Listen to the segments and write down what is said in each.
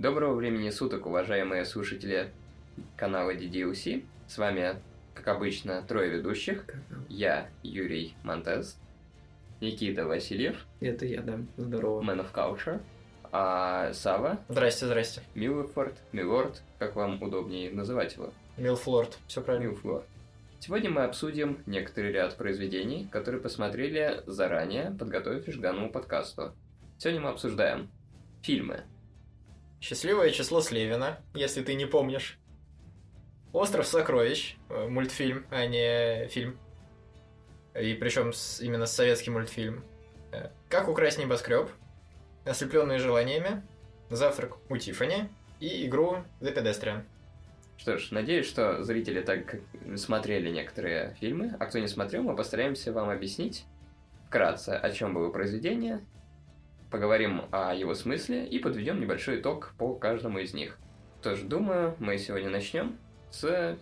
Доброго времени суток, уважаемые слушатели канала DDLC. С вами, как обычно, трое ведущих. Я, Юрий Монтез, Никита Васильев, Это я, да. Здорово. Man of Culture, а Сава, Здрасте, здрасте. Милфорд, Милорд, как вам удобнее называть его? Милфлорд, все правильно. Милфлор. Сегодня мы обсудим некоторый ряд произведений, которые посмотрели заранее, подготовившись к данному подкасту. Сегодня мы обсуждаем фильмы. Счастливое число Слевина, если ты не помнишь. Остров сокровищ, э, мультфильм, а не фильм. И причем с- именно советский мультфильм. Э, Как украсть небоскреб, ослепленные желаниями, завтрак у Тиффани и игру The Pedestrian. Что ж, надеюсь, что зрители так смотрели некоторые фильмы, а кто не смотрел, мы постараемся вам объяснить вкратце, о чем было произведение, поговорим о его смысле и подведем небольшой итог по каждому из них. Что ж, думаю, мы сегодня начнем с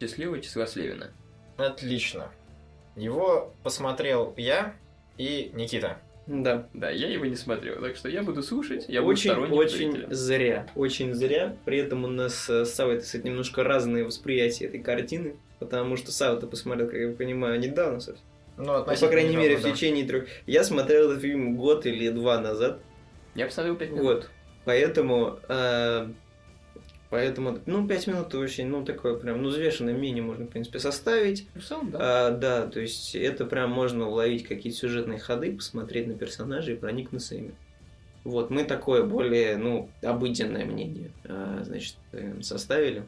счастливого числа Слевина. Отлично. Его посмотрел я и Никита. Да. Да, я его не смотрел, так что я буду слушать, я буду очень, сторонним очень зрителем. зря. Очень зря. При этом у нас э, с Савой, так сказать, немножко разные восприятия этой картины. Потому что Сава-то посмотрел, как я понимаю, недавно совсем. Ну, Ну, по крайней мере, в недавно, да. течение трех. Я смотрел этот фильм год или два назад. Я посмотрел 5 минут. Вот. Поэтому. э, Поэтому, ну, пять минут очень, ну, такое прям, ну, взвешенное мнение можно, в принципе, составить. В целом, да. А, да, то есть это прям можно уловить какие-то сюжетные ходы, посмотреть на персонажей и проникнуться ими. Вот, мы такое более, ну, обыденное мнение, а, значит, э, составили.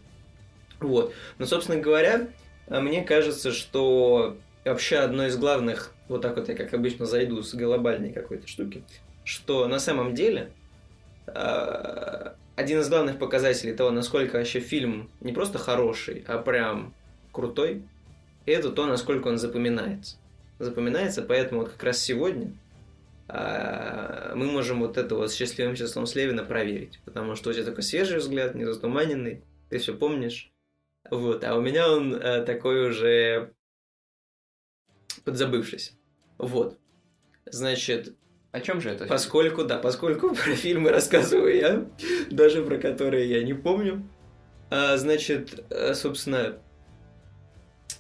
Вот. Но, собственно говоря, мне кажется, что вообще одно из главных, вот так вот я как обычно зайду с глобальной какой-то штуки, что на самом деле а, один из главных показателей того, насколько вообще фильм не просто хороший, а прям крутой, это то, насколько он запоминается. Запоминается, поэтому вот как раз сегодня а, мы можем вот это вот с счастливым числом Слевина проверить, потому что у тебя такой свежий взгляд, не затуманенный, ты все помнишь. Вот, а у меня он э, такой уже подзабывшийся. Вот. Значит, О чем же это? Поскольку, да, поскольку про фильмы рассказываю я, даже про которые я не помню. А, значит, э, собственно,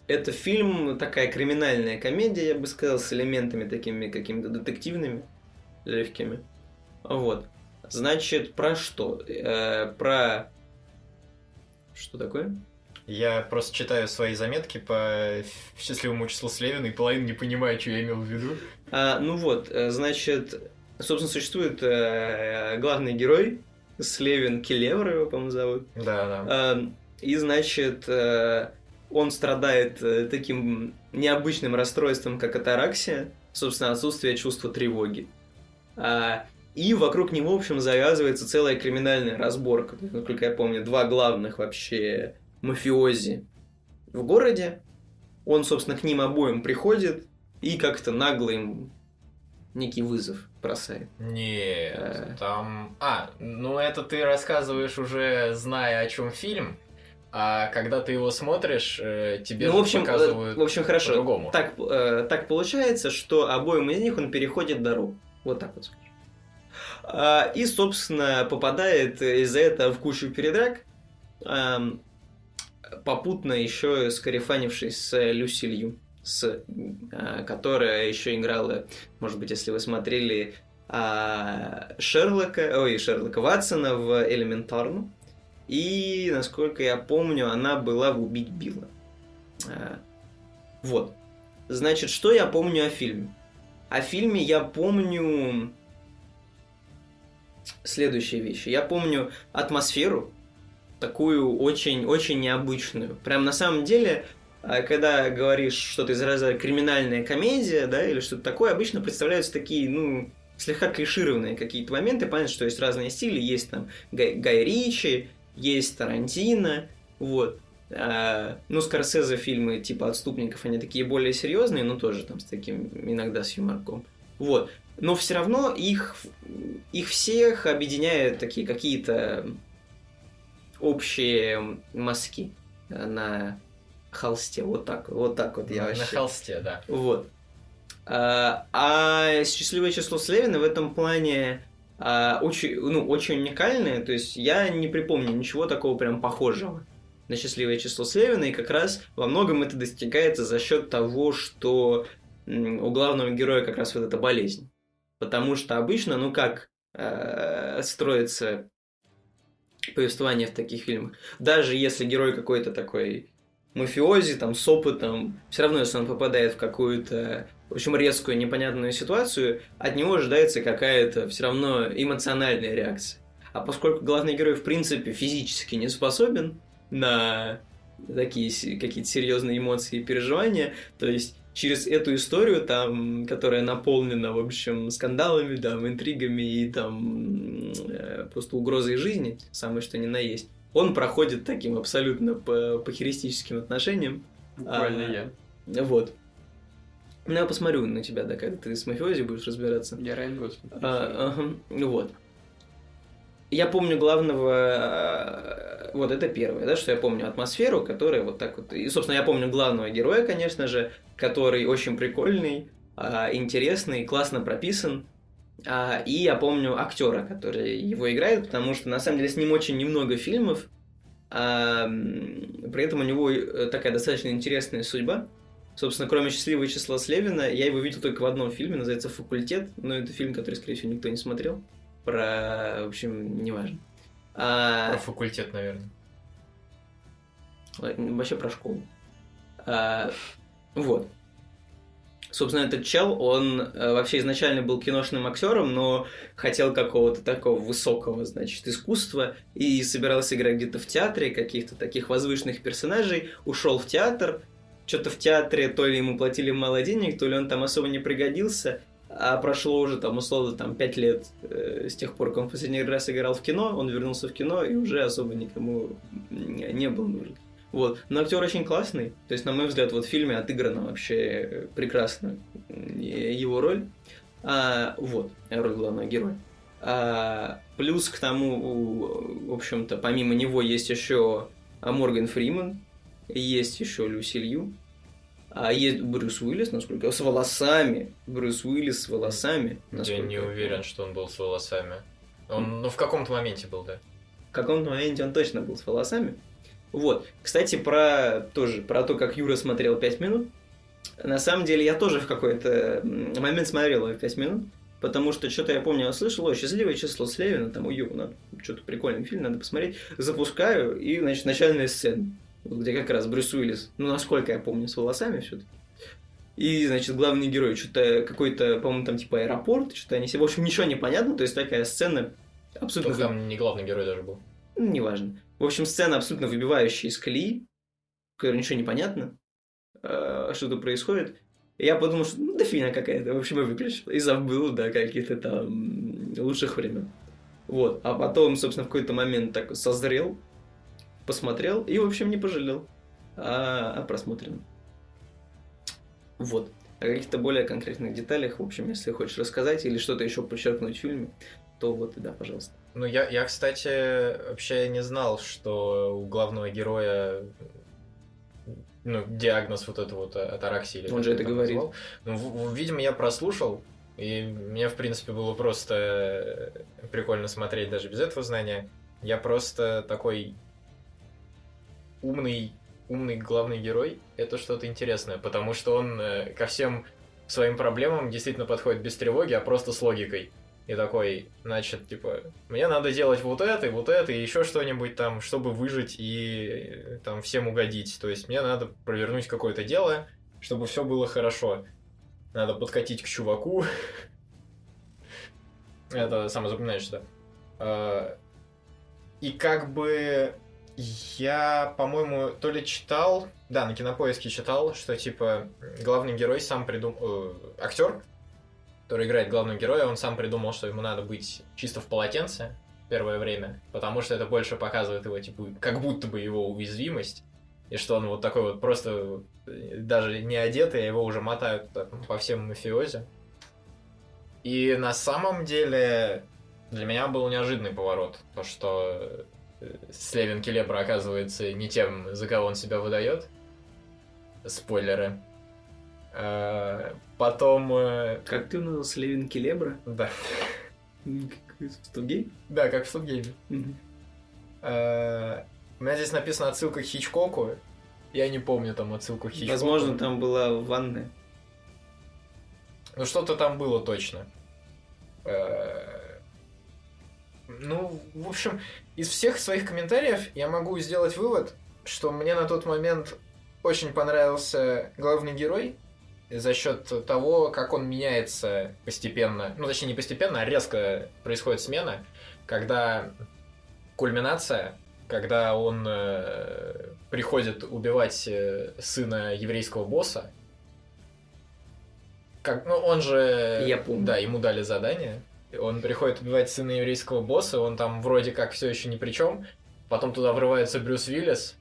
это фильм, такая криминальная комедия, я бы сказал, с элементами такими какими-то детективными, легкими. Вот. Значит, про что? Э, про... Что такое? Я просто читаю свои заметки по счастливому числу Слевина и половину не понимаю, что я имел в виду. А, ну вот, э, значит, собственно, существует э, главный герой, Слевин Келевр его, по-моему, зовут. Да, да. А, И, значит, э, он страдает э, таким необычным расстройством, как атараксия, собственно, отсутствие чувства тревоги. А, И вокруг него, в общем, завязывается целая криминальная разборка. Насколько я помню, два главных вообще мафиози в городе. Он, собственно, к ним обоим приходит и как-то нагло им некий вызов бросает. Нет, Э. там... А, ну это ты рассказываешь уже, зная, о чем фильм, а когда ты его смотришь, э, тебе ну, в общем, показывают в общем, хорошо. по-другому. Так, э, так получается, что обоим из них он переходит дорогу. Вот так вот скажем. А, и, собственно, попадает из-за этого в кучу передрак, ам, попутно еще скарифанившись с Люсилью, с, а, которая еще играла, может быть, если вы смотрели а, Шерлока, ой, Шерлока Ватсона в Элементарну. И, насколько я помню, она была в «Убить Билла». А, Вот. Значит, что я помню о фильме? О фильме я помню следующие вещи. Я помню атмосферу, такую очень-очень необычную. Прям на самом деле, а, когда говоришь что-то из разряда криминальная комедия, да, или что-то такое, обычно представляются такие, ну, слегка клишированные какие-то моменты. Понятно, что есть разные стили. Есть там Гай, Гай Ричи, есть Тарантино, вот. А, ну, Скорсезе фильмы типа «Отступников», они такие более серьезные, но тоже там с таким, иногда с юморком. Вот. Но все равно их, их всех объединяют такие какие-то общие мазки на холсте. Вот так, вот так вот я на, вообще. на холсте, да. Вот. А, а счастливое число Слевина в этом плане а, очень, ну, очень уникальные. То есть я не припомню ничего такого прям похожего на счастливое число Слевина, и как раз во многом это достигается за счет того, что у главного героя как раз вот эта болезнь. Потому что обычно, ну как э, строится повествование в таких фильмах, даже если герой какой-то такой мафиози, там, с опытом, все равно, если он попадает в какую-то, в общем, резкую, непонятную ситуацию, от него ожидается какая-то все равно эмоциональная реакция. А поскольку главный герой, в принципе, физически не способен на такие какие-то серьезные эмоции и переживания, то есть через эту историю, там, которая наполнена, в общем, скандалами, там, интригами и там э, просто угрозой жизни, самое что ни на есть, он проходит таким абсолютно по, по херистическим отношениям. Буквально а, я. Вот. Ну, я посмотрю на тебя, да, когда ты с мафиози будешь разбираться. Я Райан Гослинг. А, ага, вот. Я помню главного... Вот это первое, да, что я помню атмосферу, которая вот так вот... И, собственно, я помню главного героя, конечно же, который очень прикольный, а, интересный, классно прописан. А, и я помню актера, который его играет, потому что на самом деле с ним очень немного фильмов, а при этом у него э, такая достаточно интересная судьба. Собственно, кроме «Счастливого числа Слевина», я его видел только в одном фильме, называется «Факультет», но это фильм, который, скорее всего, никто не смотрел. Про, в общем, неважно. А... Про факультет, наверное. Вообще про школу. А... Вот. Собственно, этот чел, он э, вообще изначально был киношным актером, но хотел какого-то такого высокого, значит, искусства и собирался играть где-то в театре каких-то таких возвышенных персонажей, ушел в театр, что-то в театре то ли ему платили мало денег, то ли он там особо не пригодился, а прошло уже там условно там пять лет э, с тех пор, как он в последний раз играл в кино, он вернулся в кино и уже особо никому не был нужен. Вот. Но актер очень классный. То есть, на мой взгляд, вот в фильме отыграна вообще прекрасно его роль. А, вот, роль главного героя. А, плюс к тому, в общем-то, помимо него есть еще Морган Фриман, есть еще Люси Лью, а есть Брюс Уиллис, насколько с волосами. Брюс Уиллис с волосами. Я не уверен, что он был с волосами. Он, ну, в каком-то моменте был, да. В каком-то моменте он точно был с волосами. Вот. Кстати, про тоже про то, как Юра смотрел 5 минут. На самом деле, я тоже в какой-то момент смотрел его 5 минут. Потому что что-то я помню, я слышал, о, счастливое число Слевина, там, ой, надо, что-то прикольный фильм, надо посмотреть. Запускаю, и, значит, начальная сцена, где как раз Брюс Уиллис, ну, насколько я помню, с волосами все-таки. И, значит, главный герой, что-то какой-то, по-моему, там типа аэропорт, что-то они себе, в общем, ничего не понятно, то есть такая сцена абсолютно... Только там не главный герой даже был. Ну, неважно. В общем, сцена абсолютно выбивающая из колеи, в которой ничего не понятно, э, что тут происходит. И я подумал, что ну, дофина какая-то. В общем, я выключил. И забыл, да, каких-то там лучших времен. Вот. А потом, собственно, в какой-то момент так созрел, посмотрел и, в общем, не пожалел о, о просмотренном. Вот. О каких-то более конкретных деталях, в общем, если хочешь рассказать или что-то еще подчеркнуть в фильме, то вот, да, пожалуйста. Ну, я, я, кстати, вообще не знал, что у главного героя ну, диагноз вот это вот атараксия. Он же это говорит. Назвал. Ну, видимо, я прослушал, и мне, в принципе, было просто прикольно смотреть даже без этого знания. Я просто такой умный, умный главный герой. Это что-то интересное, потому что он э, ко всем своим проблемам действительно подходит без тревоги, а просто с логикой. И такой, значит, типа, мне надо делать вот это, и вот это, и еще что-нибудь там, чтобы выжить и э, там всем угодить. То есть мне надо провернуть какое-то дело, чтобы все было хорошо. Надо подкатить к чуваку. Это самое запоминающее, да. А, и как бы я, по-моему, то ли читал, да, на кинопоиске читал, что типа главный герой сам придумал, э, актер который играет главного героя, он сам придумал, что ему надо быть чисто в полотенце первое время, потому что это больше показывает его, типа, как будто бы его уязвимость, и что он вот такой вот просто даже не одетый, а его уже мотают так, по всем мафиозе. И на самом деле для меня был неожиданный поворот, то что э, Слевин Келебра оказывается не тем, за кого он себя выдает. Спойлеры. А, потом... Э, как ты назвал Слевин Келебра? Да. из Стугей? Да, как в Студгейме. Э, У меня здесь написано отсылка к Хичкоку. Я не помню там отсылку к Хичкоку. Возможно, там была ванная. Ну, что-то там было точно. Э, Ну, в общем, из всех своих комментариев я могу сделать вывод, что мне на тот момент очень понравился главный герой за счет того, как он меняется постепенно. Ну, точнее, не постепенно, а резко происходит смена, когда кульминация, когда он э, приходит убивать э, сына еврейского босса. Как, ну, он же... Я помню. Да, ему дали задание. Он приходит убивать сына еврейского босса, он там вроде как все еще ни при чем. Потом туда врывается Брюс Уиллис.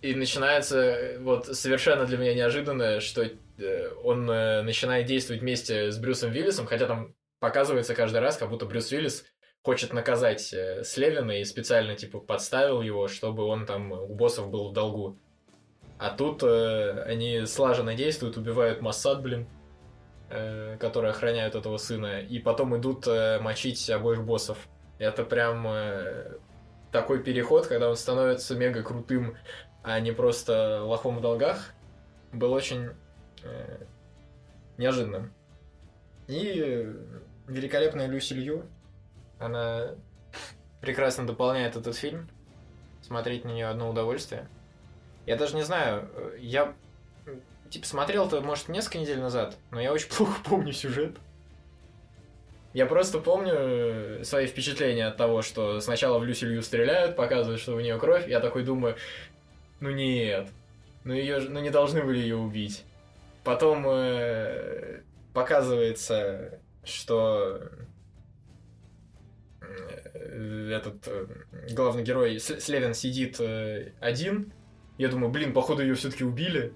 И начинается э, вот совершенно для меня неожиданное, что э, он э, начинает действовать вместе с Брюсом Уиллисом, хотя там показывается каждый раз, как будто Брюс Уиллис хочет наказать Слевина и специально типа подставил его, чтобы он там у боссов был в долгу. А тут э, они слаженно действуют, убивают Массад, блин, которые охраняют этого сына, и потом идут э, мочить обоих боссов. Это прям э, такой переход, когда он становится мега крутым, а не просто лохом в долгах, был очень э, неожиданным. И э, великолепная Люси Лью, она прекрасно дополняет этот фильм. Смотреть на нее одно удовольствие. Я даже не знаю, э, я типа смотрел это, может, несколько недель назад, но я очень плохо помню сюжет. Я просто помню э, свои впечатления от того, что сначала в Люси Лью стреляют, показывают, что у нее кровь. Я такой думаю, ну нет, ну ее, ну не должны были ее убить. Потом э, показывается, что э, этот э, главный герой Слевин сидит один. Я думаю, блин, походу ее все-таки убили.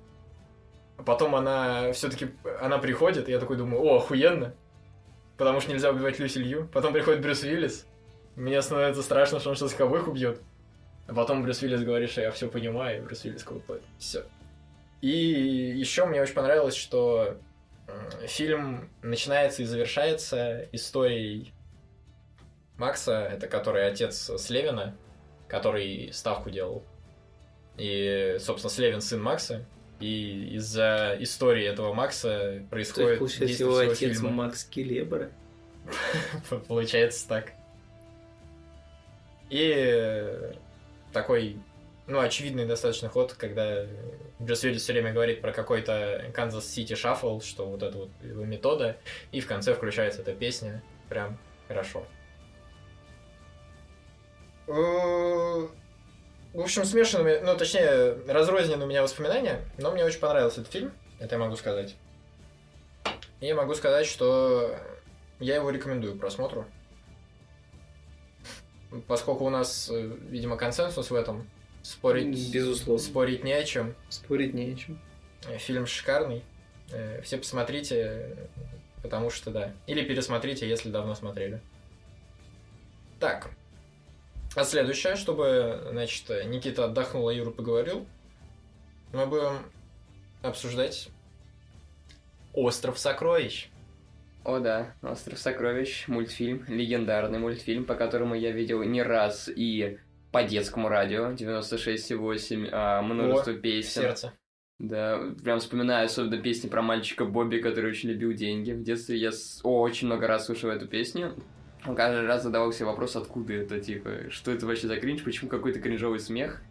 А потом она все-таки она приходит, и я такой думаю, о, охуенно. Потому что нельзя убивать Люси Лью. Потом приходит Брюс Уиллис. Мне становится страшно, что он что-то обоих убьет. А потом Брюс Уиллис говорит, что я все понимаю, и Брюс Уиллис колупает. Все. И еще мне очень понравилось, что фильм начинается и завершается историей Макса, это который отец Слевина, который ставку делал. И, собственно, Слевин сын Макса. И из-за истории этого Макса То есть, происходит получается, действие его отец фильма. Макс Келебра. Получается так. И э, такой, ну, очевидный достаточно ход, когда Брюс Уиллис все время говорит про какой-то Канзас Сити Шаффл, что вот это вот его метода, и в конце включается эта песня. Прям хорошо. В общем, смешанными, ну, точнее, разрознены у меня воспоминания, но мне очень понравился этот фильм, это я могу сказать. И могу сказать, что я его рекомендую к просмотру. Поскольку у нас, э, видимо, консенсус в этом, спорить, Безусловно. спорить не о чем. Спорить не о чем. Фильм шикарный. Э, Все посмотрите, потому что да. Или пересмотрите, если давно смотрели. Так. А следующее, чтобы, значит, Никита отдохнул, а Юра поговорил, мы будем обсуждать Остров сокровищ. О да, «Остров сокровищ», мультфильм, легендарный мультфильм, по которому я видел не раз и по детскому радио 96,8, а множество песен. Сердце. Да, прям вспоминаю особенно песни про мальчика Бобби, который очень любил деньги. В детстве я очень много раз слушал эту песню. Каждый раз задавал себе вопрос, откуда это, типа, что это вообще за кринж, почему какой-то кринжовый смех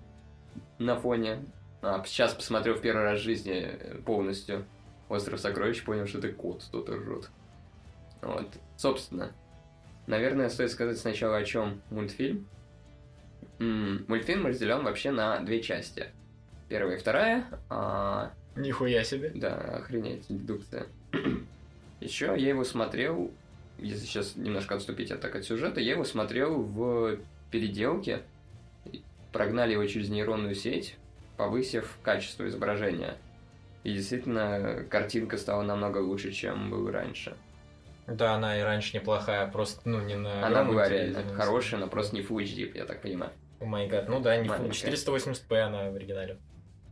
на фоне. А, сейчас посмотрел в первый раз в жизни полностью «Остров сокровищ», понял, что это кот, кто-то ржет. Вот, собственно. Наверное, стоит сказать сначала, о чем мультфильм. М, Мультфильм разделен вообще на две части. Первая и вторая. а, Нихуя себе. да, охренеть, дедукция. Еще я его смотрел, если сейчас немножко отступить от, так, от сюжета, я его смотрел в переделке. Прогнали его через нейронную сеть, повысив качество изображения. И действительно, картинка стала намного лучше, чем был раньше. Да, она и раньше неплохая, просто, ну, не на... Она была реально хорошая, но просто не Full HD, я так понимаю. О май гад. Ну да, не Маленькая. 480p она в оригинале.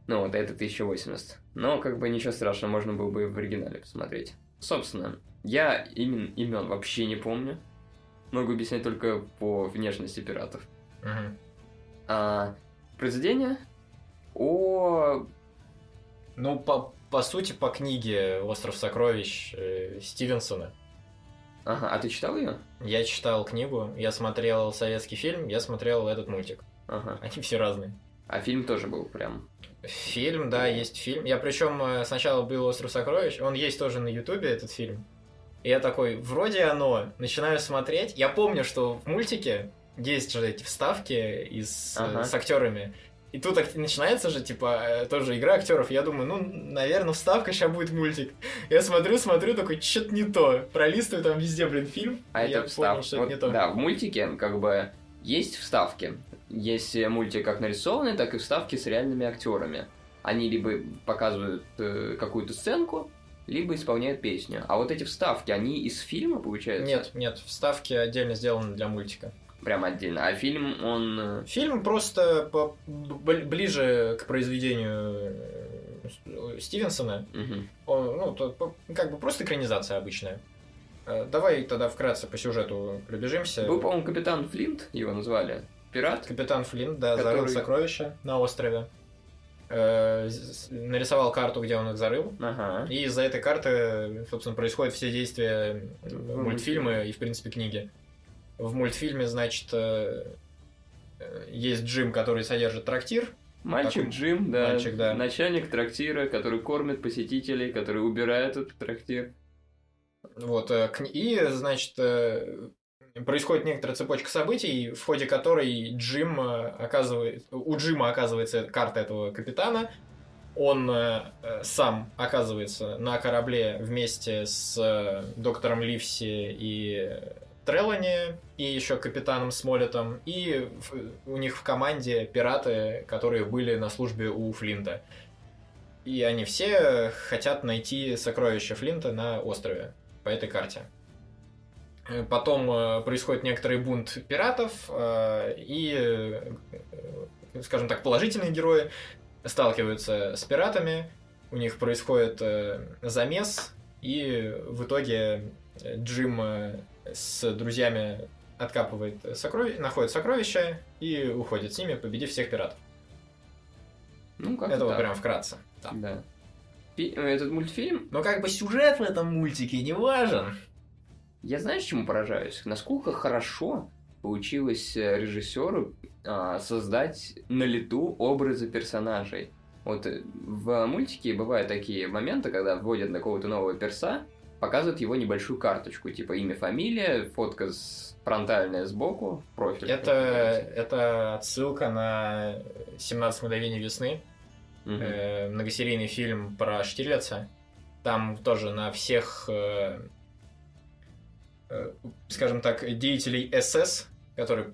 Ну, вот это 1080. Но, как бы, ничего страшного, можно было бы и в оригинале посмотреть. Собственно, я имен, имен вообще не помню. Могу объяснять только по внешности пиратов. Мгм. А, произведение о... Ну, по, по сути, по книге «Остров сокровищ» э, Стивенсона. Ага, а ты читал ее? Я читал книгу, я смотрел советский фильм, я смотрел этот мультик. Ага. Они все разные. А фильм тоже был прям... Фильм, да, есть фильм. Я причем э, сначала был «Остров сокровищ», он есть тоже на Ютубе, этот фильм. И я такой, вроде оно, начинаю смотреть. Я помню, что в мультике есть же эти вставки из, э, Ага. с актерами. И тут ак- начинается же, типа, э, тоже игра актеров. Я думаю, ну, наверное, вставка, сейчас будет мультик. Я смотрю, смотрю, такой, что-то не то. Пролистываю там везде, блин, фильм. А и я это понял, что это Вот, не то. Да, в мультике как бы есть вставки. Есть э, мультик как нарисованный, так и вставки с реальными актерами. Они либо показывают э, какую-то сценку, либо исполняют песню. А вот эти вставки, они из фильма, получается? Нет, нет, вставки отдельно сделаны для мультика. Прям отдельно. А фильм, он... э, Фильм просто по- ближе к произведению э, Стивенсона. мгм. Он, ну, то- как бы просто экранизация обычная. Э, Давай тогда вкратце по сюжету пробежимся. Был, по-моему, капитан Флинт, его назвали. Пират. Капитан Флинт, да, Который- зарыл сокровища на острове. Э, нарисовал карту, где он их зарыл. Ага. И из-за этой карты, собственно, происходят все действия В мультфильма мультфильме. и, в принципе, книги. В мультфильме, значит, э, э, есть Джим, который содержит трактир. Мальчик Такой Джим, да. мальчик, да. Начальник трактира, который кормит посетителей, который убирает этот трактир. Вот, э, и, значит, э, происходит некоторая цепочка событий, в ходе которой Джим э, оказывает, у Джима оказывается карта этого капитана, он э, э, сам оказывается на корабле вместе с э, доктором Ливси и Трелани, и еще капитаном Смолетом, и в- у них в команде пираты, которые были на службе у Флинта. И они все хотят найти сокровища Флинта на острове по этой карте. Э, Потом э, происходит некоторый бунт пиратов, э, и, скажем так, положительные герои сталкиваются с пиратами, у них происходит замес, и в итоге Джим с друзьями откапывает сокровища, находит сокровища и уходит с ними, победив всех пиратов. Ну, как Это вот так. прям вкратце. Да. Да. Этот мультфильм, Но как бы сюжет в этом мультике не важен. Я знаешь, чему поражаюсь? Насколько хорошо получилось э, режиссеру а, создать на лету образы персонажей. Вот э, в мультике бывают такие моменты, когда вводят на какого-то нового перса, показывают его небольшую карточку, типа имя, фамилия, фотка с фронтальная сбоку, профиль. Это, это отсылка на 17 мгновений весны, Мгм. э, многосерийный фильм про Штирлица. Там тоже на всех, э, скажем так, деятелей СС, которые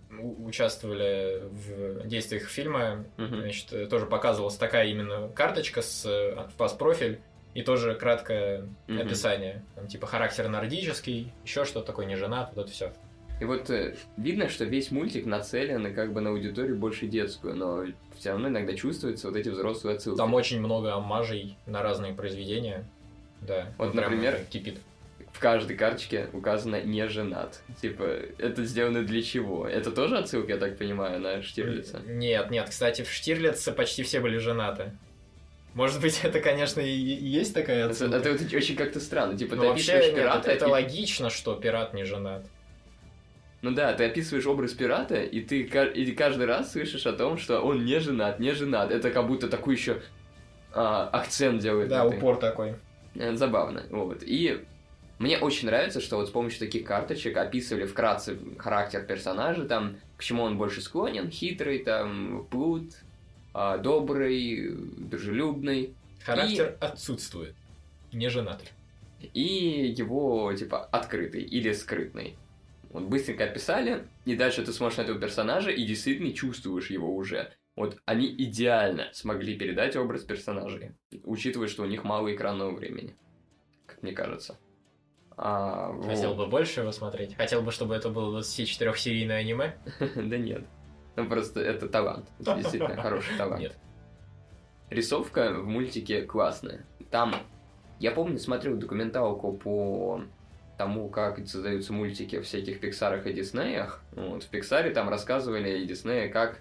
участвовали в действиях фильма, Мгм. значит, э, тоже показывалась такая именно карточка с э, пас-профиль и тоже краткое Мгм. описание. Там, типа характер нордический, еще что-то такое, не женат, вот это все. И вот э, видно, что весь мультик нацелен как бы на аудиторию больше детскую, но все равно иногда чувствуются вот эти взрослые отсылки. Там очень много омажей на разные произведения. Да. Вот, например, кипит. В каждой карточке указано «не женат». Типа, это сделано для чего? Это тоже отсылка, я так понимаю, на Штирлица? Нет, нет, кстати, в Штирлице почти все были женаты. Может быть, это, конечно, и есть такая Это, отсылка. это вот очень как-то странно. Типа, Но ты вообще, нет, пирата, это, это и- логично, что пират не женат. Ну да, ты описываешь образ пирата, и ты и каждый раз слышишь о том, что он не женат, не женат. Это как будто такой еще акцент делает. Да, упор такой. Это забавно. Вот. И мне очень нравится, что вот с помощью таких карточек описывали вкратце характер персонажа, там, к чему он больше склонен, хитрый, там, плут, а, добрый, дружелюбный, Характер отсутствует. Не женат. и его, типа, открытый или скрытный. Вот быстренько описали, и дальше ты смотришь на этого персонажа и действительно чувствуешь его уже. Вот они идеально смогли передать образ персонажей, учитывая, что у них мало экранного времени, как мне кажется. А, Хотел вот. бы больше его смотреть. Хотел бы, чтобы это было 24-серийное аниме. Да нет. Ну просто это талант. Это действительно хороший талант. Нет. Рисовка в мультике классная. Там, я помню, смотрел документалку по тому, как создаются мультики в всяких Пиксарах и Диснеях. Вот, в Пиксаре там рассказывали и Диснея, как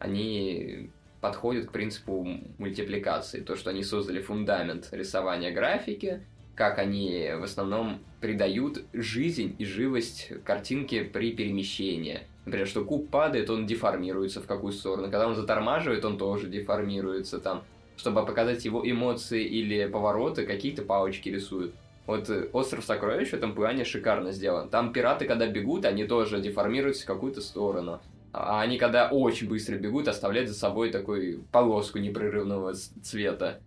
они подходят к принципу мультипликации. То, что они создали фундамент рисования графики, как они в основном придают жизнь и живость картинке при перемещении. Например, что куб падает, он деформируется в какую сторону. Когда он затормаживает, он тоже деформируется там. Чтобы показать его эмоции или повороты, какие-то палочки рисуют. Вот э, «Остров сокровищ» в этом плане шикарно сделан. Там пираты, когда бегут, они тоже деформируются в какую-то сторону. А они, когда очень быстро бегут, оставляют за собой такую полоску непрерывного цвета.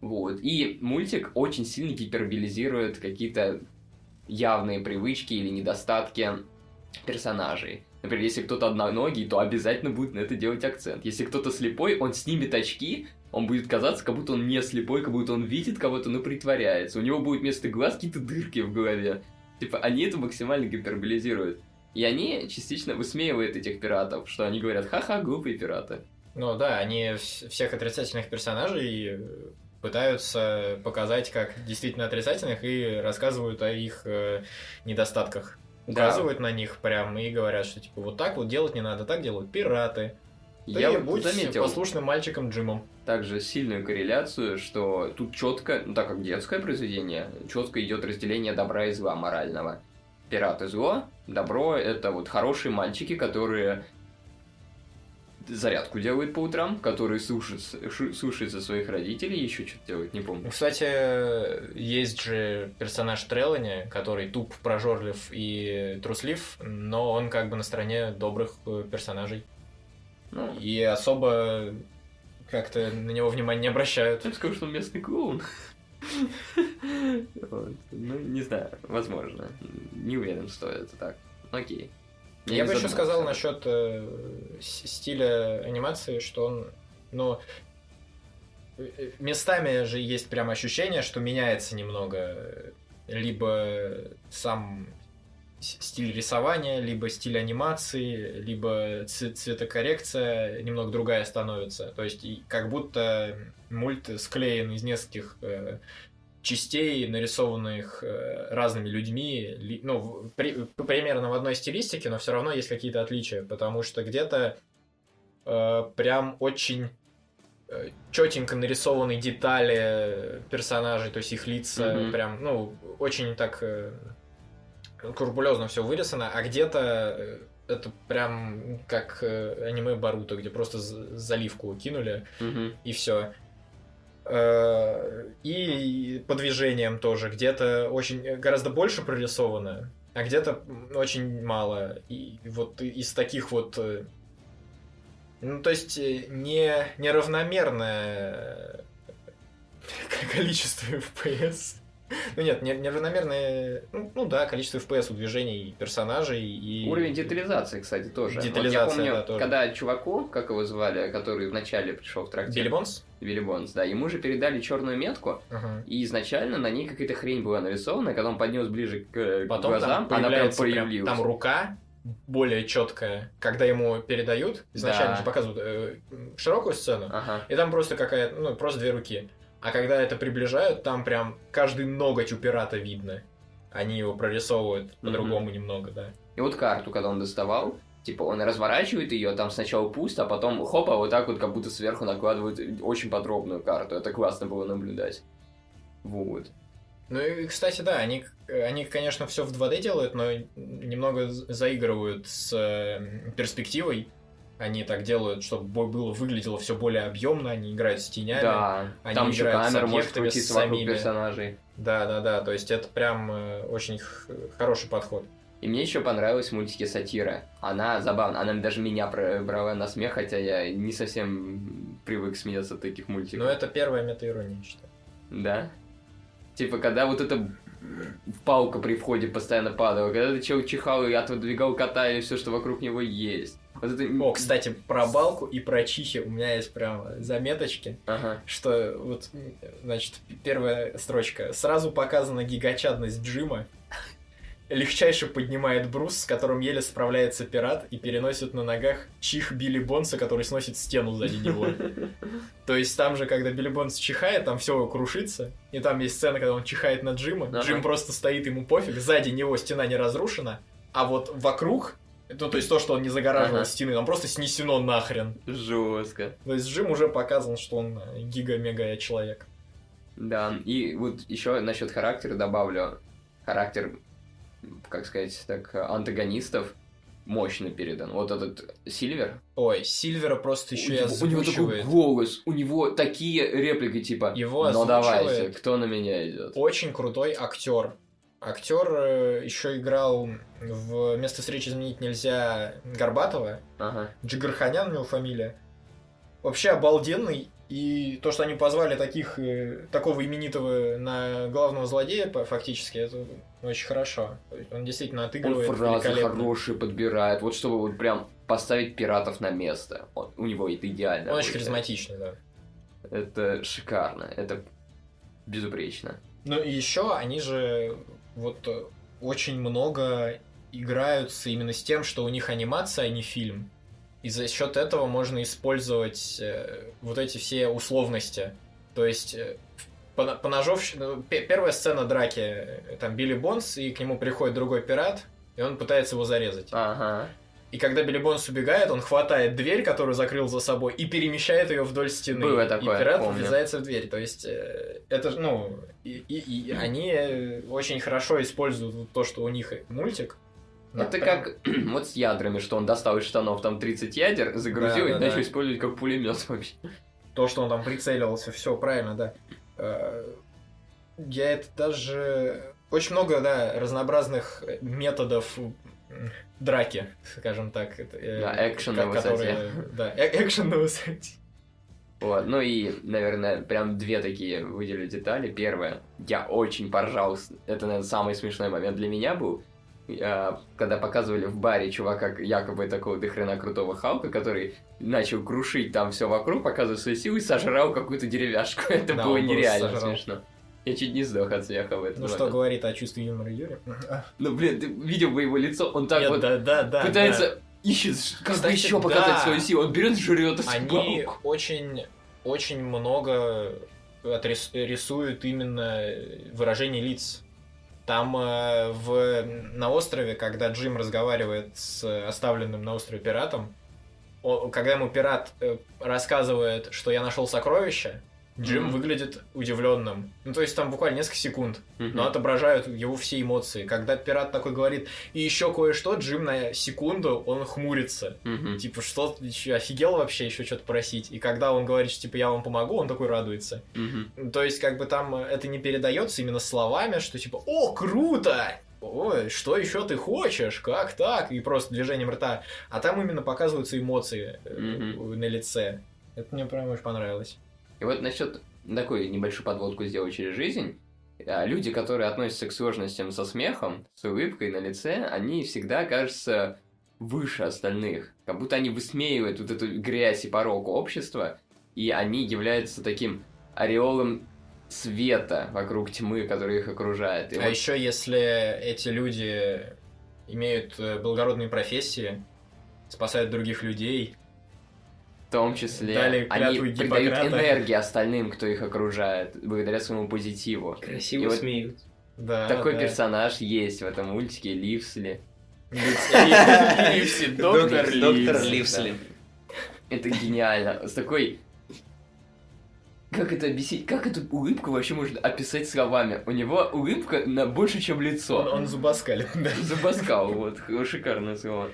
Вот. И мультик очень сильно гиперболизирует какие-то явные привычки или недостатки персонажей. Например, если кто-то одноногий, то обязательно будет на это делать акцент. Если кто-то слепой, он снимет очки, он будет казаться, как будто он не слепой, как будто он видит кого-то, но притворяется. У него будет вместо глаз какие-то дырки в голове. Типа, они это максимально гиперболизируют. И они частично высмеивают этих пиратов, что они говорят, ха-ха, глупые пираты. Ну да, они всех отрицательных персонажей пытаются показать как действительно отрицательных и рассказывают о их э, недостатках. Указывают да. на них прям и говорят, что типа вот так вот делать не надо, так делают пираты. Я вот будь заметил послушным мальчиком Джимом. Также сильную корреляцию, что тут четко, ну так как детское произведение, четко идет разделение добра и зла морального. Пираты зло, добро это вот хорошие мальчики, которые зарядку делают по утрам, которые слушаются, слушаются своих родителей, еще что-то делают, не помню. Кстати, есть же персонаж Трелани, который туп, прожорлив и труслив, но он как бы на стороне добрых э, персонажей. Ну, и особо как-то на него внимания не обращают. Я скажу, что он местный клоун. Ну, не знаю, возможно. Не уверен, что это так. Окей. Я, Я бы еще сказал насчет э, стиля анимации, что он, ну, э, местами же есть прям ощущение, что меняется немного либо сам стиль рисования, либо стиль анимации, либо цветокоррекция немного другая становится. То есть как будто мульт склеен из нескольких э, частей, нарисованных э, разными людьми, ну, при, примерно в одной стилистике, но все равно есть какие-то отличия, потому что где-то э, прям очень э, четенько нарисованы детали персонажей, то есть их лица, mm-hmm. прям, ну, очень так э, скрупулезно все вырисовано, а где-то э, это прям как э, аниме Баруто, где просто заливку кинули mm-hmm. и все. Э, и по движениям тоже. Где-то очень гораздо больше прорисовано, а где-то очень мало. И вот из таких вот... Э, ну, то есть не, неравномерное количество FPS. Ну нет, неравномерное, ну, ну да, количество FPS у движений персонажей и... Уровень детализации, кстати, тоже. Детализация, вот я помню, да, тоже. когда чуваку, как его звали, который вначале пришел в трактир... Билли Бонс? Билли Бонс, да, ему же передали черную метку, uh-huh. и изначально на ней какая-то хрень была нарисована, когда он поднес ближе к Потом глазам, она прям появилась. Там рука более четкая, когда ему передают, изначально да. же показывают э, широкую сцену, ага. и там просто какая-то, ну, просто две руки. А когда это приближают, там прям каждый ноготь у пирата видно. Они его прорисовывают по-другому mm-hmm. немного, да. И вот карту, когда он доставал, типа он разворачивает ее, там сначала пусто, а потом хопа, вот так вот как будто сверху накладывают очень подробную карту. Это классно было наблюдать. Вот. Ну и, кстати, да, они, они конечно, все в 2D делают, но немного заигрывают с э, перспективой они так делают, чтобы было выглядело все более объемно, они играют с тенями, да, они там еще камера может крутиться вокруг персонажей. Да, да, да, то есть это прям э, очень хороший подход. И мне еще понравилась мультики сатира. Она забавна, она даже меня брала на смех, хотя я не совсем привык смеяться от таких мультиков. Но это первая мета-ирония, считаю. Да? Типа, когда вот это палка при входе постоянно падала, когда ты чел чихал и отодвигал кота и все, что вокруг него есть. Вот это... О, кстати, про балку и про чихи у меня есть прям заметочки, ага. что вот, значит, первая строчка. Сразу показана гигачадность Джима. легчайше поднимает брус, с которым еле справляется пират, и переносит на ногах чих Билли Бонса, который сносит стену сзади него. То есть там же, когда Билли Бонс чихает, там все крушится, и там есть сцена, когда он чихает на Джима. Джим просто стоит, ему пофиг, сзади него стена не разрушена, а вот вокруг, ну, то есть то, что он не загораживал Ага. стены, там просто снесено нахрен. Жестко. То есть Джим уже показан, что он гига-мега человек. Да, и вот еще насчет характера добавлю. Характер, как сказать, так, антагонистов мощно передан. Вот этот Сильвер. Ой, Сильвера просто еще и него, у него такой озвучивает. голос, у него такие реплики типа Его «Ну давайте, озвучивает кто на меня идет?» Очень крутой актер. Актер еще играл в «Место встречи изменить нельзя» Горбатова. Ага. Джигарханян у него фамилия. Вообще обалденный. И то, что они позвали таких, э, такого именитого на главного злодея, фактически, это очень хорошо. Он действительно Он отыгрывает фразы великолепно. хорошие подбирает, вот чтобы вот прям поставить пиратов на место. Он- у него это идеально. Он очень получается. харизматичный, да. Это шикарно, это безупречно. Ну и еще они же вот э, очень много играются именно с тем, что у них анимация, а не фильм. И за счет этого можно использовать э, вот эти все условности. То есть э, по, по ну, пе- первая сцена драки, э, там Билли Бонс, и к нему приходит другой пират, и он пытается его зарезать. Ага. И когда Билли Бонс убегает, он хватает дверь, которую закрыл за собой, и перемещает ее вдоль стены. Было такое, и пират помню. врезается в дверь. То есть, э, это, ну, и, и- и они э, очень хорошо используют то, что у них мультик. Ну, Это прям- как вот с ядрами, что он достал из штанов там 30 ядер, загрузил Да, и да, начал да. использовать как пулемет вообще. То, что он там прицеливался, все правильно, да. Э, Я это даже... Очень много, да, разнообразных методов драки, скажем так. э, Да, экшен на высоте. Да, э- экшен на высоте. Вот, ну и, наверное, прям две такие выделю детали. Первое, я очень поржал, это, наверное, самый смешной момент для меня был, когда показывали в баре чувака якобы такого дохрена крутого Халка, который начал крушить там все вокруг, показывать свои силы и сожрал какую-то деревяшку. Это Да, было нереально сожрал. смешно. Я чуть не сдох от смеха в этом Ну, что момент. говорит о чувстве юмора Юрия? Ну, блин, ты видел бы его лицо, он так Нет, вот да, да, да. пытается, ищет, как Кстати, еще показать да. свою силу. Он берет, жрет эту да. Они палку. очень, очень много отрис- рисуют именно выражений лиц. Там э, в, на острове, когда Джим разговаривает с оставленным на острове пиратом, о- когда ему пират э, рассказывает, что я нашел сокровище, Джим Мгм. выглядит удивленным. Ну, то есть там буквально несколько секунд. Мгм. но отображают его все эмоции. Когда пират такой говорит, и еще кое-что, Джим на секунду, он хмурится. Мгм. Типа, что, офигел вообще еще что-то просить? И когда он говорит, что типа я вам помогу, он такой радуется. Мгм. То есть, как бы там э, это не передается именно словами, что типа, о, круто! Ой, что еще ты хочешь? Как так? И просто движением рта. А там именно показываются эмоции Мгм. на лице. Это мне прям очень понравилось. И вот насчет такой небольшую подводку сделать через жизнь. А, Люди, которые относятся к сложностям со смехом, с улыбкой на лице, они всегда кажутся выше остальных. Как будто они высмеивают вот эту грязь и порог общества, и они являются таким ореолом света вокруг тьмы, который их окружает. И А вот- еще если эти люди имеют э, благородные профессии, спасают других людей, в том числе Дали они придают энергии остальным, кто их окружает, благодаря своему позитиву. Красиво И вот смеют. да, Такой да. персонаж есть в этом мультике Ливсли. Ливси, доктор. Ливсли. Это гениально. С такой... Как это объяснить? Как эту улыбку вообще можно описать словами? У него улыбка на больше, чем Он, лицо. он зубоскалит, да. Зубоскал, вот, шикарное слово.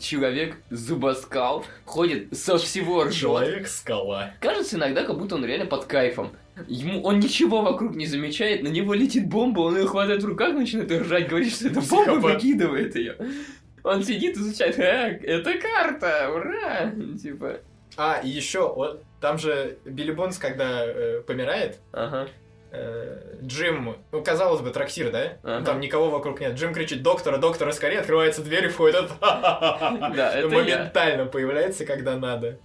Человек зубоскал ходит со всего ржет. Человек-скала. Кажется иногда, как будто он реально под кайфом. Ему он ничего вокруг не замечает, на него летит бомба, он ее хватает в руках, начинает ржать, говорит, что это бомба, выкидывает ее. Он сидит, изучает, «Э, это карта, ура! Типа, А, и еще, вот, там же Билли Бонс, когда э, помирает, ага. Э, Джим, ну, казалось бы, трактир, да? Ну, Ага. Там никого вокруг нет. Джим кричит, доктора, доктора, скорее, открывается дверь и входит. этот, Да, это я. Моментально появляется, когда надо.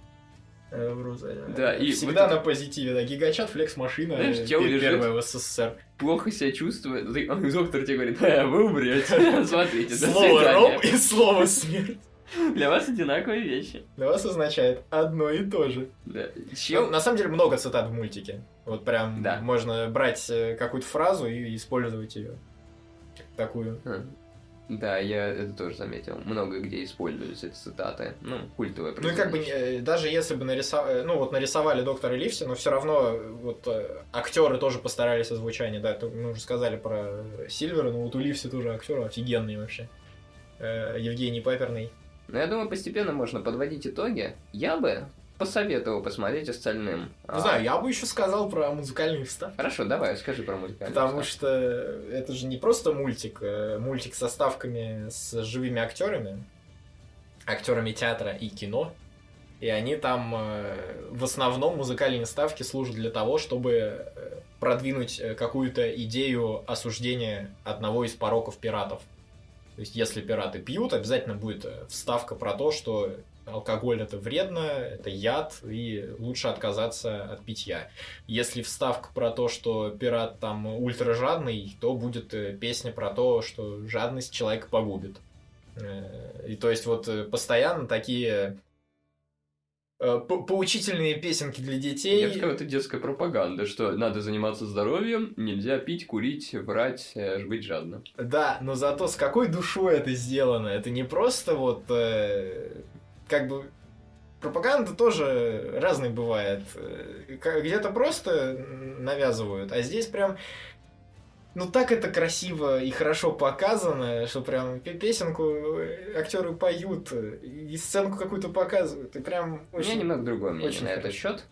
э. Да, и Всегда вот на позитиве, да, гигачат, флекс-машина, Знаешь, э, чел пер- лежит. первая в СССР. Плохо себя чувствует. Доктор тебе говорит, «Э, вы умрете. Смотрите, Слово свидания». ром и слово смерть. Для вас одинаковые вещи. Для вас означает одно и то же. Да. Ну, на самом деле много цитат в мультике. Вот прям Да. можно брать э, какую-то фразу и использовать ее. Такую. А, Да, я это тоже заметил. Много где используются эти цитаты. Ну, культовые Ну и как бы э, даже если бы нарисовали, ну вот нарисовали доктора Ливси, но все равно э, вот актеры тоже постарались озвучание, да, мы уже сказали про Сильвера, но вот у Ливси тоже актер офигенный вообще. Э, Евгений Паперный. Но я думаю, постепенно можно подводить итоги. Я бы посоветовал посмотреть остальным. Не А, знаю, я бы еще сказал про музыкальные вставки. Хорошо, давай, скажи про музыкальный Потому вставки. что это же не просто мультик, э, мультик со ставками с живыми актерами, актерами театра и кино. И они там э, в основном музыкальные ставки служат для того, чтобы э, продвинуть какую-то идею осуждения одного из пороков пиратов. То есть, если пираты пьют, обязательно будет э, вставка про то, что алкоголь это вредно, это яд, и лучше отказаться от питья. Если вставка про то, что пират там ультражадный, то будет э, песня про то, что жадность человека погубит. Э, И то есть вот постоянно такие поучительные песенки для детей. Я бы сказал, это детская пропаганда, что надо заниматься здоровьем, нельзя пить, курить, врать, э, быть жадным. Да, но зато с какой душой это сделано. Это не просто вот э, как бы пропаганда тоже разной бывает. Э, Где-то просто навязывают, а здесь прям ну так это красиво и хорошо показано, что прям пе- песенку э, актеры поют, и сценку какую-то показывают, и прям У меня очень... немного другое мнение очень на этот счет.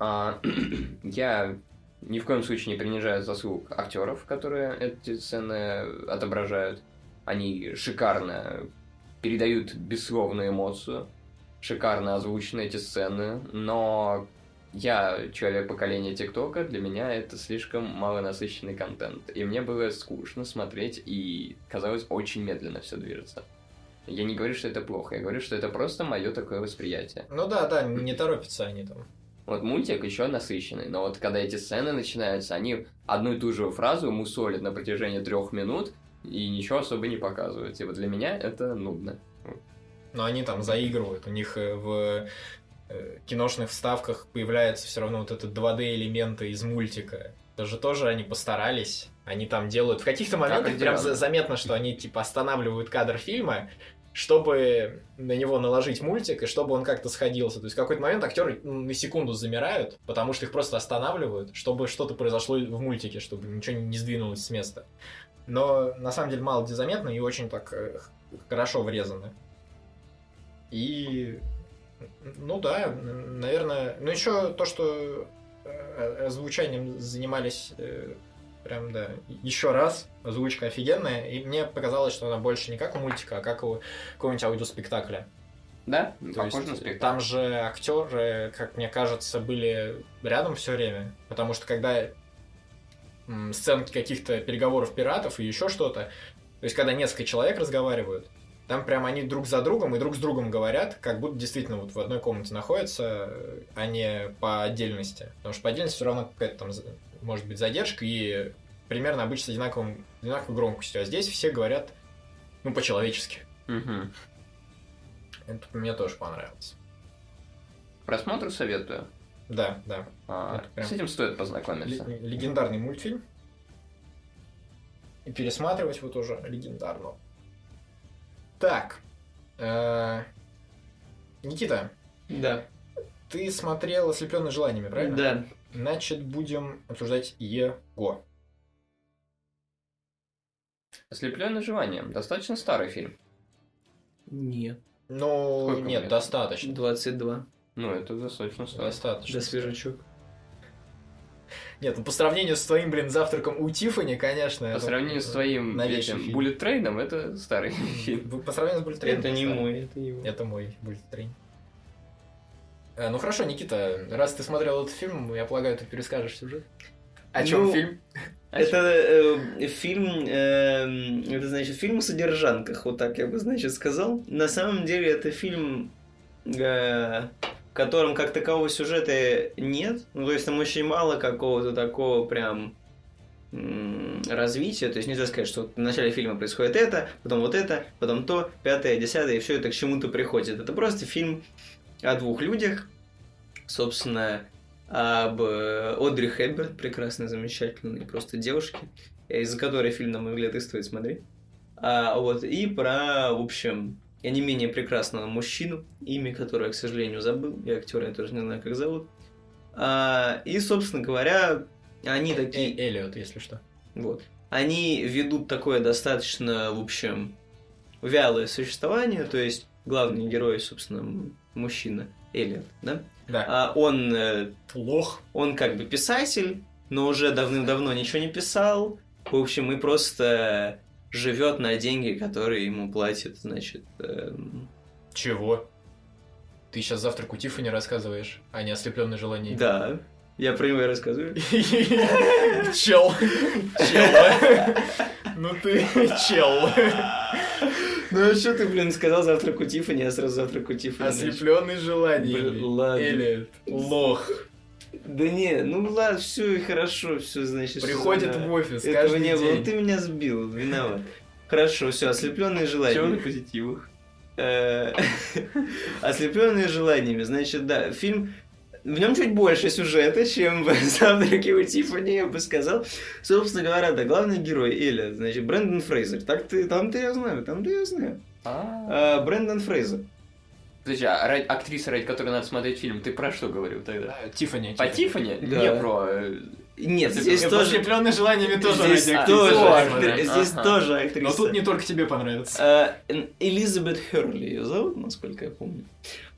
А, я ни в коем случае не принижаю заслуг актеров, которые эти сцены отображают. Они шикарно передают бессловную эмоцию, шикарно озвучены эти сцены, но я человек поколения ТикТока, для меня это слишком малонасыщенный контент. И мне было скучно смотреть, и казалось, очень медленно все движется. Я не говорю, что это плохо, я говорю, что это просто мое такое восприятие. Ну да, да, не торопятся они там. Вот мультик еще насыщенный, но вот когда эти сцены начинаются, они одну и ту же фразу мусолят на протяжении трех минут и ничего особо не показывают. И вот для меня это нудно. Но они там заигрывают. У них э, в киношных вставках появляется все равно вот этот 2D элементы из мультика. Это же тоже они постарались. Они там делают... В каких-то моментах прям заметно, что они типа останавливают кадр фильма, чтобы на него наложить мультик, и чтобы он как-то сходился. То есть в какой-то момент актеры на секунду замирают, потому что их просто останавливают, чтобы что-то произошло в мультике, чтобы ничего не сдвинулось с места. Но на самом деле мало где заметно и очень так э, хорошо врезано. И, ну да, наверное, ну еще то, что э, озвучанием занимались э, прям, да, еще раз, озвучка офигенная, и мне показалось, что она больше не как у мультика, а как у какого-нибудь аудиоспектакля. Да, То похоже на есть спектакль. там же актеры, как мне кажется, были рядом все время, потому что когда сценки каких-то переговоров пиратов и еще что-то, то есть когда несколько человек разговаривают, там прям они друг за другом и друг с другом говорят, как будто действительно вот в одной комнате находятся, а не по отдельности. Потому что по отдельности все равно какая-то там может быть задержка и примерно обычно с одинаковым, одинаковой громкостью. А здесь все говорят, ну, по-человечески. Мгм. Это мне тоже понравилось. Просмотр советую. Да, да. А, Это прям С этим стоит познакомиться. Ле- легендарный мультфильм. И пересматривать вот уже легендарно. Так. э, Никита, Да. ты смотрел «Ослепленный желаниями», правильно? Да. Значит, будем обсуждать его. Ослепленный желанием. Достаточно старый фильм. Нет. Ну, Сколько нет, лет? достаточно. 22. Ну, это достаточно старый. Достаточно. Да, свежачок. Нет, ну по сравнению с твоим, блин, завтраком у Тиффани, конечно. По это, сравнению с твоим этим. Bullet Train ом, это старый фильм. По сравнению с Bullet Train ом. Это не старый. мой, это его. Это мой Bullet Train. Э, Ну хорошо, Никита, раз ты смотрел этот фильм, я полагаю, ты перескажешь сюжет. О чем Ну, фильм? Это э, фильм, э, это значит фильм о содержанках, вот так я бы, значит, сказал. На самом деле это фильм э, котором как такового сюжета нет. Ну, то есть там очень мало какого-то такого прям развития. То есть нельзя сказать, что в начале фильма происходит это, потом вот это, потом то, пятое, десятое, и все это к чему-то приходит. Это просто фильм о двух людях, собственно, об э, Одри Хепберн, прекрасной, замечательной просто девушке, из-за которой фильм, на мой взгляд, и стоит смотреть. А, вот, и про, в общем, я не менее прекрасного мужчину, имя которого я, к сожалению, забыл, и актера я тоже не знаю, как зовут. А, и, собственно говоря, они такие... Э, Эллиот, если что. Вот. Они ведут такое достаточно, в общем, вялое существование, то есть главный герой, собственно, мужчина Эллиот, да? Да. А он, э, Лох. он как бы писатель, но уже давным-давно ничего не писал. В общем, и просто живет на деньги, которые ему платят, значит, эм, Чего? Ты сейчас завтрак у Тиффани рассказываешь, а не ослепленное желание. да, я про него и рассказываю. Чел. Чел. Ну ты чел. Ну а что ты, блин, сказал завтрак у Тиффани, я сразу завтрак у Тиффани. Ослепленный Блин, желание. ладно. Эллиот. Лох. Да не, ну ладно, все хорошо, все, значит. Приходит в офис Этого не было, день. ты меня сбил, виноват. Хорошо, все, ослепленные желания. позитивах? Ослепленные желаниями. Значит, да, фильм в нем чуть больше сюжета, чем в «Завтраке у Тиффани», я бы сказал. Собственно говоря, да, главный герой Эля, значит, Брэндон Фрейзер. Так ты, там-то я знаю, там-то я знаю. А, А, Брэндон Фрейзер. Подожди, а ради- актриса, ради которой надо смотреть фильм, ты про что говорил тогда? А, Тиффани. По Тиффани? Да. Не про... э, Нет, Если здесь Э, тоже... Ослепленный желаниями тоже Здесь ради тоже, актрисы здесь Ага. тоже актриса. Но тут не только тебе понравится. Н- Элизабет Херли ее зовут, насколько я помню.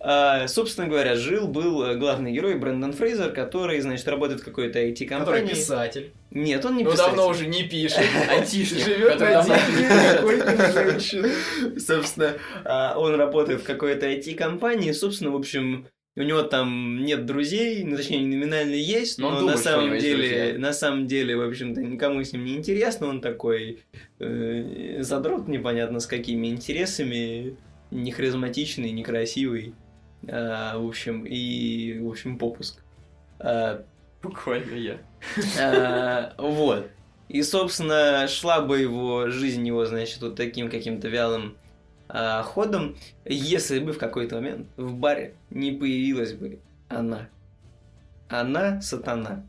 А, собственно говоря, жил-был э, главный герой Брэндон Фрейзер, который, значит, работает в какой-то Который IT-компании. писатель. Нет, он не Ну писатель. давно уже не пишет. Айтишник, Живет который на какой-то женщины. Собственно, он работает в какой-то IT-компании, собственно, в общем, у него там нет друзей, ну, точнее, номинально есть, Но но, думает, на самом деле, на самом деле, в общем-то, никому с ним не интересно, он такой э, задрот непонятно с какими интересами, не харизматичный, некрасивый, а, в общем, и, в общем, попуск. А, Буквально я. а, Вот. И, собственно, шла бы его жизнь его, значит, вот таким каким-то вялым а, ходом, если бы в какой-то момент в баре не появилась бы она. Она сатана.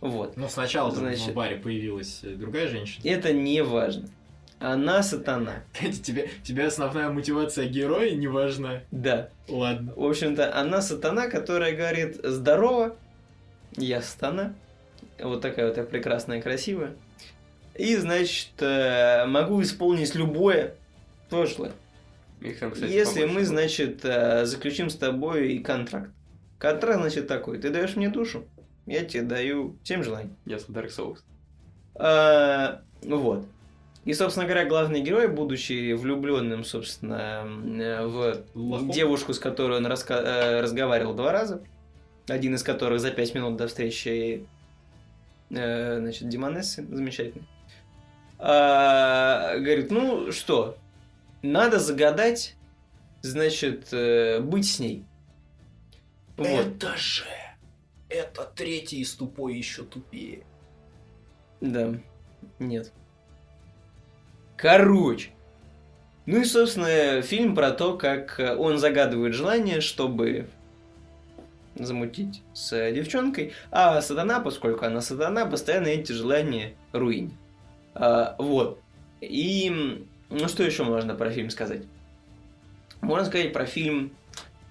Вот. Ну, сначала Значит- в баре появилась э, другая женщина. Это не важно. Она сатана. Тебе, тебе основная мотивация героя не важна. Да. Ладно. В общем-то, она сатана, которая говорит «Здорово, я сатана». Вот такая вот я прекрасная, красивая. И, значит, э, могу исполнить любое желание. Их там, кстати, Если мы, было. значит, э, заключим с тобой контракт. Контракт, значит, такой. Ты даешь мне душу, я тебе даю 7 желаний. Ясно, Dark Souls. А, вот. И, собственно говоря, главный герой, будучи влюбленным, собственно, э, в Лохом. девушку, с которой он раска- э, разговаривал два раза, один из которых за пять минут до встречи, значит, Демонессы, замечательно, а, говорит, ну что, надо загадать, значит, э, быть с ней. Вот. Это же... Это третий из тупой еще тупее. Да. Нет. Короче. Ну и, собственно, фильм про то, как э, он загадывает желание, чтобы замутить с девчонкой, а сатана, поскольку она сатана, постоянно эти желания руинит. А, вот. И, ну что еще можно про фильм сказать? Можно сказать про фильм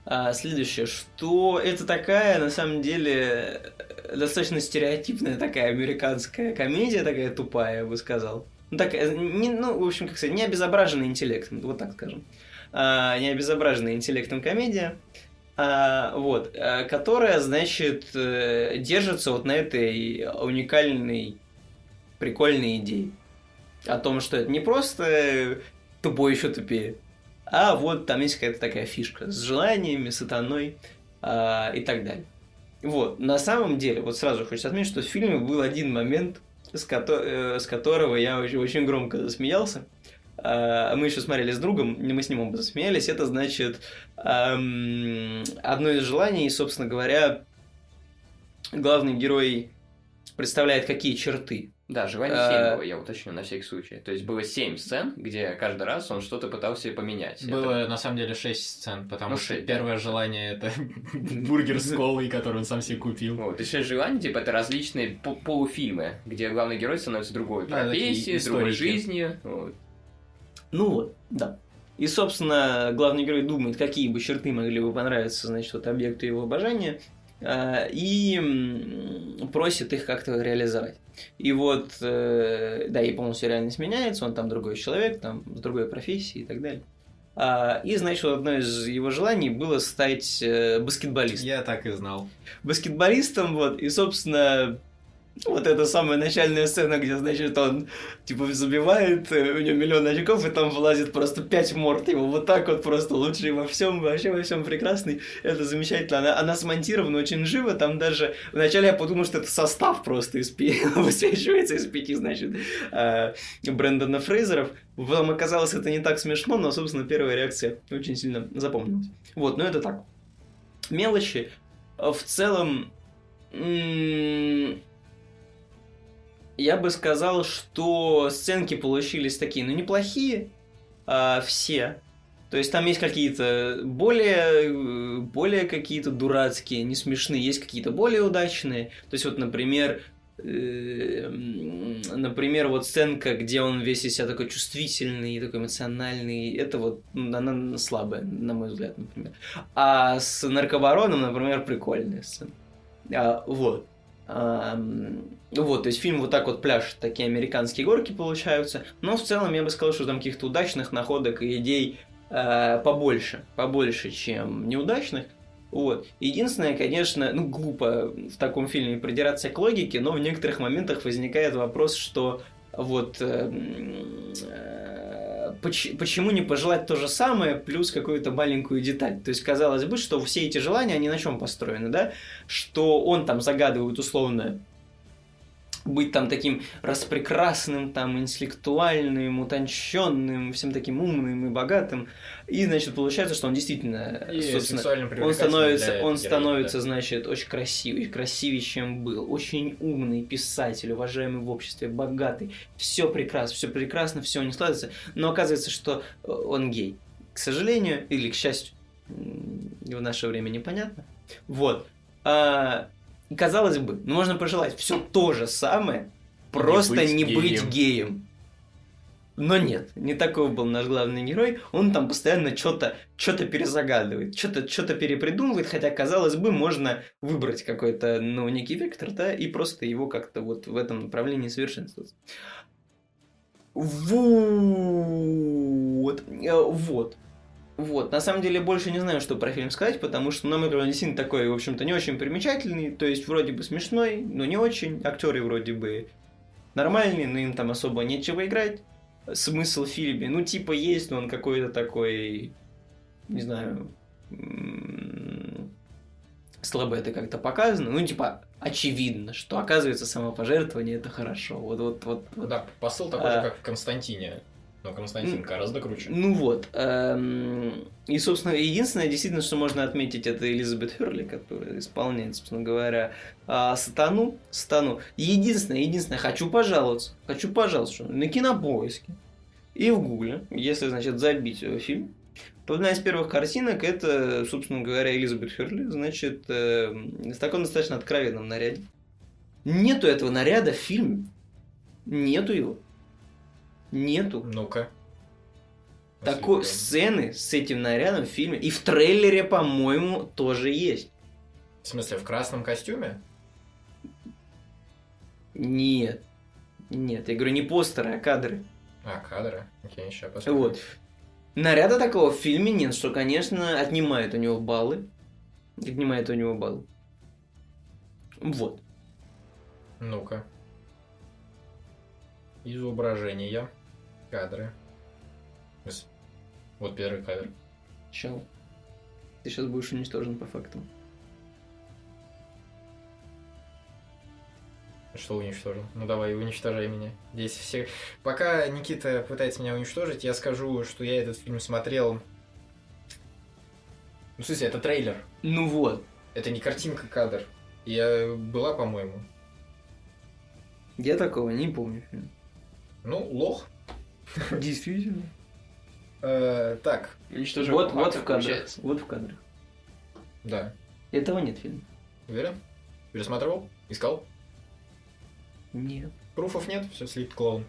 а, следующее, что это такая, на самом деле, достаточно стереотипная такая американская комедия, такая тупая, я бы сказал. Ну, так, не, ну, в общем, как сказать, не обезображенная интеллектом, вот так скажем. А, не обезображенная интеллектом комедия, а, вот, а, которая, значит, э, держится вот на этой уникальной, прикольной идее. О том, что это не просто э, тупой еще тупее, а вот там есть какая-то такая фишка с желаниями, сатаной а, и так далее. Вот, на самом деле, вот сразу хочется отметить, что в фильме был один момент, с, кото- э, с которого я очень, очень громко засмеялся. а, мы еще смотрели с другом, мы с ним оба засмеялись, это значит эм, одно из желаний, собственно говоря, главный герой представляет какие черты. Да, желание А, 7 было, я уточню на всякий случай. То есть было 7 сцен, где каждый раз он что-то пытался поменять. Это- Было на самом деле 6 сцен, потому Ну, что шесть, первое желание это бургер с колой, который он сам себе купил. Вот, и шесть желаний, типа, это различные по- полуфильмы, где главный герой становится другой Да, профессией, другой жизнью. Вот. Ну вот, да. И, собственно, главный герой думает, какие бы черты могли бы понравиться, значит, вот объекту его обожания, и м, просит их как-то реализовать. И вот, э, да, и полностью реальность меняется, он там другой человек, там с другой профессией и так далее. А, И, значит, одно из его желаний было стать э, баскетболистом. Я так и знал. баскетболистом, вот, и, собственно, вот эта самая начальная сцена, где, значит, он, типа, забивает, э, у него миллион очков, и там вылазит просто пять морд. Его, вот так вот просто лучший во всем, вообще во всем прекрасный, это замечательно, она, она смонтирована очень живо, там даже, вначале я подумал, что это состав просто из пяти, высвечивается из пяти, значит, э, Брэндона Фрейзеров, вам оказалось это не так смешно, но, собственно, первая реакция очень сильно запомнилась. Вот, но это так. Мелочи, в целом, я бы сказал, что сценки получились такие, ну, неплохие, а, все. То есть там есть какие-то более, э, более какие-то дурацкие, не смешные, есть какие-то более удачные. То есть вот, например, э, например, вот сценка, где он весь из себя такой чувствительный, такой эмоциональный, это вот, она слабая, на мой взгляд, например. А с наркобароном, например, прикольная сцена. А, вот. Ам, вот, то есть фильм вот так вот пляж, такие американские горки получаются. Но в целом я бы сказал, что там каких-то удачных находок и идей э, побольше, побольше, чем неудачных. Вот. Единственное, конечно, ну, глупо в таком фильме придираться к логике, но в некоторых моментах возникает вопрос, что вот э, м, э, почему не пожелать то же самое, плюс какую-то маленькую деталь. То есть, казалось бы, что все эти желания, они на чем построены, да? Что он там загадывает условно быть там таким распрекрасным, там, интеллектуальным, утонченным, всем таким умным и богатым. И, значит, получается, что он действительно, И собственно, он становится, он героини, становится, да. значит, очень красивый, красивее, чем был, очень умный писатель, уважаемый в обществе, богатый, все прекрасно, все прекрасно, все не складывается, но оказывается, что э, он гей. К сожалению, или к счастью, в наше время непонятно. Вот. А, и казалось бы, ну, можно пожелать все то же самое, просто быть не быть геем. геем. Но нет, не такой был наш главный герой. Он там постоянно что-то что перезагадывает, что-то что перепридумывает, хотя, казалось бы, можно выбрать какой-то, ну, некий вектор, да, и просто его как-то вот в этом направлении совершенствовать. Вот. Э, Вот. Вот, на самом деле больше не знаю, что про фильм сказать, потому что, он действительно такой, в общем-то, не очень примечательный, то есть вроде бы смешной, но не очень, актеры вроде бы нормальные, но им там особо нечего играть. Смысл в фильме, ну, типа, есть, но он какой-то такой, не знаю, слабо это как-то показано, ну, типа, очевидно, что, оказывается, самопожертвование это хорошо, вот, вот, вот, вот. Да, посыл такой А. же, как в Константине. Но Константин гораздо круче. Ну вот. эм, И, собственно, единственное, действительно, что можно отметить, это Элизабет Херли, которая исполняет, собственно говоря, а, Сатану. Сатану. Единственное, единственное, хочу пожаловаться, хочу пожаловаться, что на кинопоиске и в Гугле, если, значит, забить э, фильм, одна из первых картинок это, собственно говоря, Элизабет Херли, значит, э, в таком достаточно откровенном наряде. Нету этого наряда в фильме. Нету его. Нету Ну-ка. такой сцены с этим нарядом в фильме. И в трейлере, по-моему, тоже есть. В смысле, в красном костюме? Нет. Нет, я говорю не постеры, а кадры. А, кадры. Окей, сейчас посмотрим. Вот. Наряда такого в фильме нет, что, конечно, отнимает у него баллы. Отнимает у него баллы. Вот. Ну-ка. Изображения. Кадры. Вот первый кадр. Чел. Ты сейчас будешь уничтожен по факту. Что уничтожил? Ну давай, уничтожай меня. Здесь все... Пока Никита пытается меня уничтожить, я скажу, что я этот фильм смотрел... Ну, в смысле, это трейлер. Ну вот. Это не картинка, кадр. Я была, по-моему. Я такого не помню. Ну, лох. Действительно. Э, так, Уничтожим Вот, в кадрах. получается. Вот в кадрах. да. Этого нет фильма. Уверен? Пересматривал? Искал? Нет. Пруфов нет, все, слит клоун.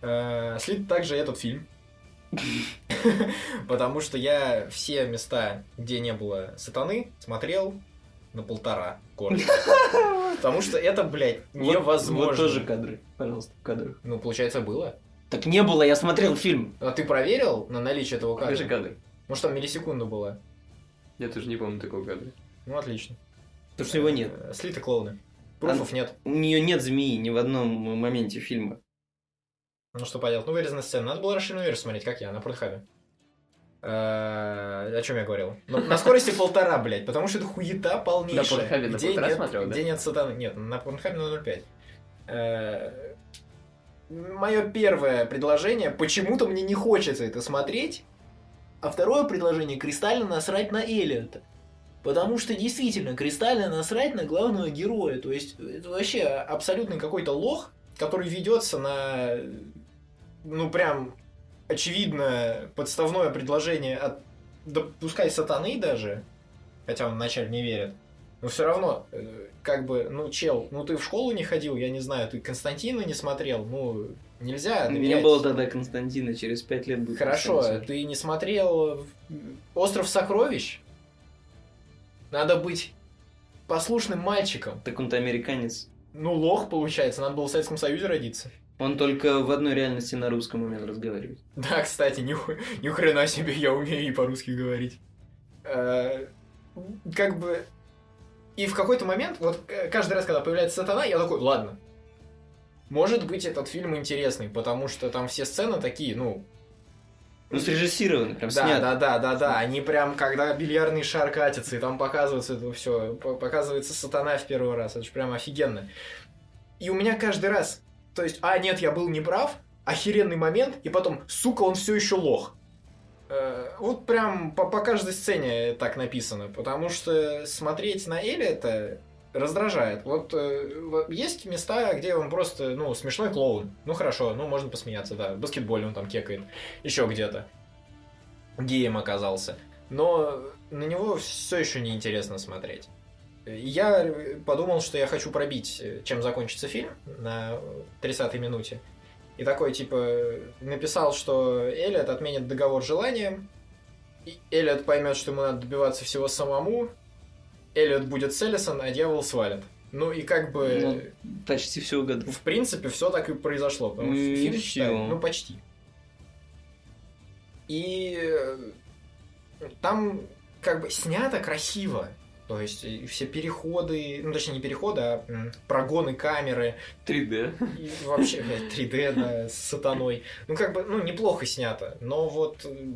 Э, Слит также этот фильм. Потому что я все места, где не было сатаны, смотрел на полтора короче. Потому что это, блядь, невозможно. Вот тоже кадры. Пожалуйста, в кадрах. Ну, получается, было. Так не было, я смотрел фильм. А ты проверил на наличие этого Покажи кадра? кадр. Может, там миллисекунда была? Я тоже не помню такого кадра. Ну, отлично. Потому что его нет. Э, Слиты клоуны. Пруфов нет. У нее нет змеи ни в одном моменте фильма. Ну что поделать, ну вырезанная сцена. Надо было расширенную версию смотреть, как я, на Порнхабе. Э, О чем я говорил? Ну, на скорости полтора, блядь, потому что это хуета полнейшая. На на где полтора нет, смотрел, да? Нет сатаны. Нет, на Порнхабе на 0,5. Мое первое предложение, почему-то мне не хочется это смотреть, а второе предложение кристально насрать на Эллиота. Потому что действительно кристально насрать на главного героя. То есть это вообще абсолютный какой-то лох, который ведется на, ну прям очевидно подставное предложение от, да пускай сатаны даже, хотя он вначале не верит, но все равно, э, как бы, ну, чел, ну ты в школу не ходил, я не знаю, ты Константина не смотрел, ну, нельзя Не доверять. было тогда Константина, через пять лет будет Хорошо, Константин. ты не смотрел Остров сокровищ? Надо быть послушным мальчиком. Так он-то американец. Ну, лох, получается, надо было в Советском Союзе родиться. Он только в одной реальности на русском умел разговаривать. Да, кстати, ни, ни хрена себе, я умею и по-русски говорить. Э, Как бы... И в какой-то момент, вот э, каждый раз, когда появляется сатана, я такой, ладно. Может быть, этот фильм интересный, потому что там все сцены такие, ну, Ну, срежиссирован, прям Да, снят. да, да, да, да. Они прям, когда бильярдный шар катится, и там показывается это все, показывается сатана в первый раз. Это же прям офигенно. И у меня каждый раз, то есть, а, нет, я был неправ, охеренный момент, и потом, сука, он все еще лох. Э, Вот прям по, по каждой сцене так написано, потому что смотреть на Эли это раздражает. Вот э, есть места, где он просто, ну, смешной клоун. Ну, хорошо, ну, можно посмеяться, да. В баскетболе он там кекает. Еще где-то геем оказался. Но на него все еще неинтересно смотреть. Я подумал, что я хочу пробить, чем закончится фильм на 30-й минуте. И такой, типа, написал, что Эллиот отменит договор желанием, и Эллиот поймет, что ему надо добиваться всего самому, Эллиот будет с Эллисон, а дьявол свалит. Ну и как бы, Почти все угадал. в принципе, все так и произошло. Потому что И фильм считаю, ну почти. И э, там как бы снято красиво. То есть все переходы, ну точнее не переходы, а прогоны камеры, 3D. и вообще блядь, 3D да, с сатаной. Ну как бы, ну неплохо снято, но вот э,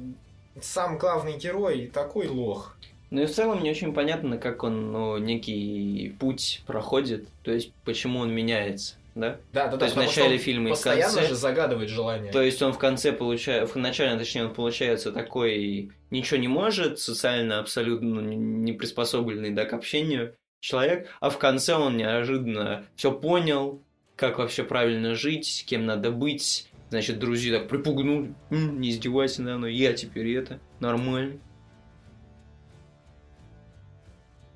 сам главный герой такой лох. Ну и в целом не очень понятно, как он ну, некий путь проходит, то есть почему он меняется, да? Да, да, да. То есть в начале фильма и в постоянно конце. же загадывает желание. То есть он в конце получает, в начале, точнее, он получается такой ничего не может, социально абсолютно не- приспособленный да, к общению человек, а в конце он неожиданно все понял, как вообще правильно жить, кем надо быть. Значит, друзья так припугнули, «М, не издевайся надо мной, я теперь это, нормально.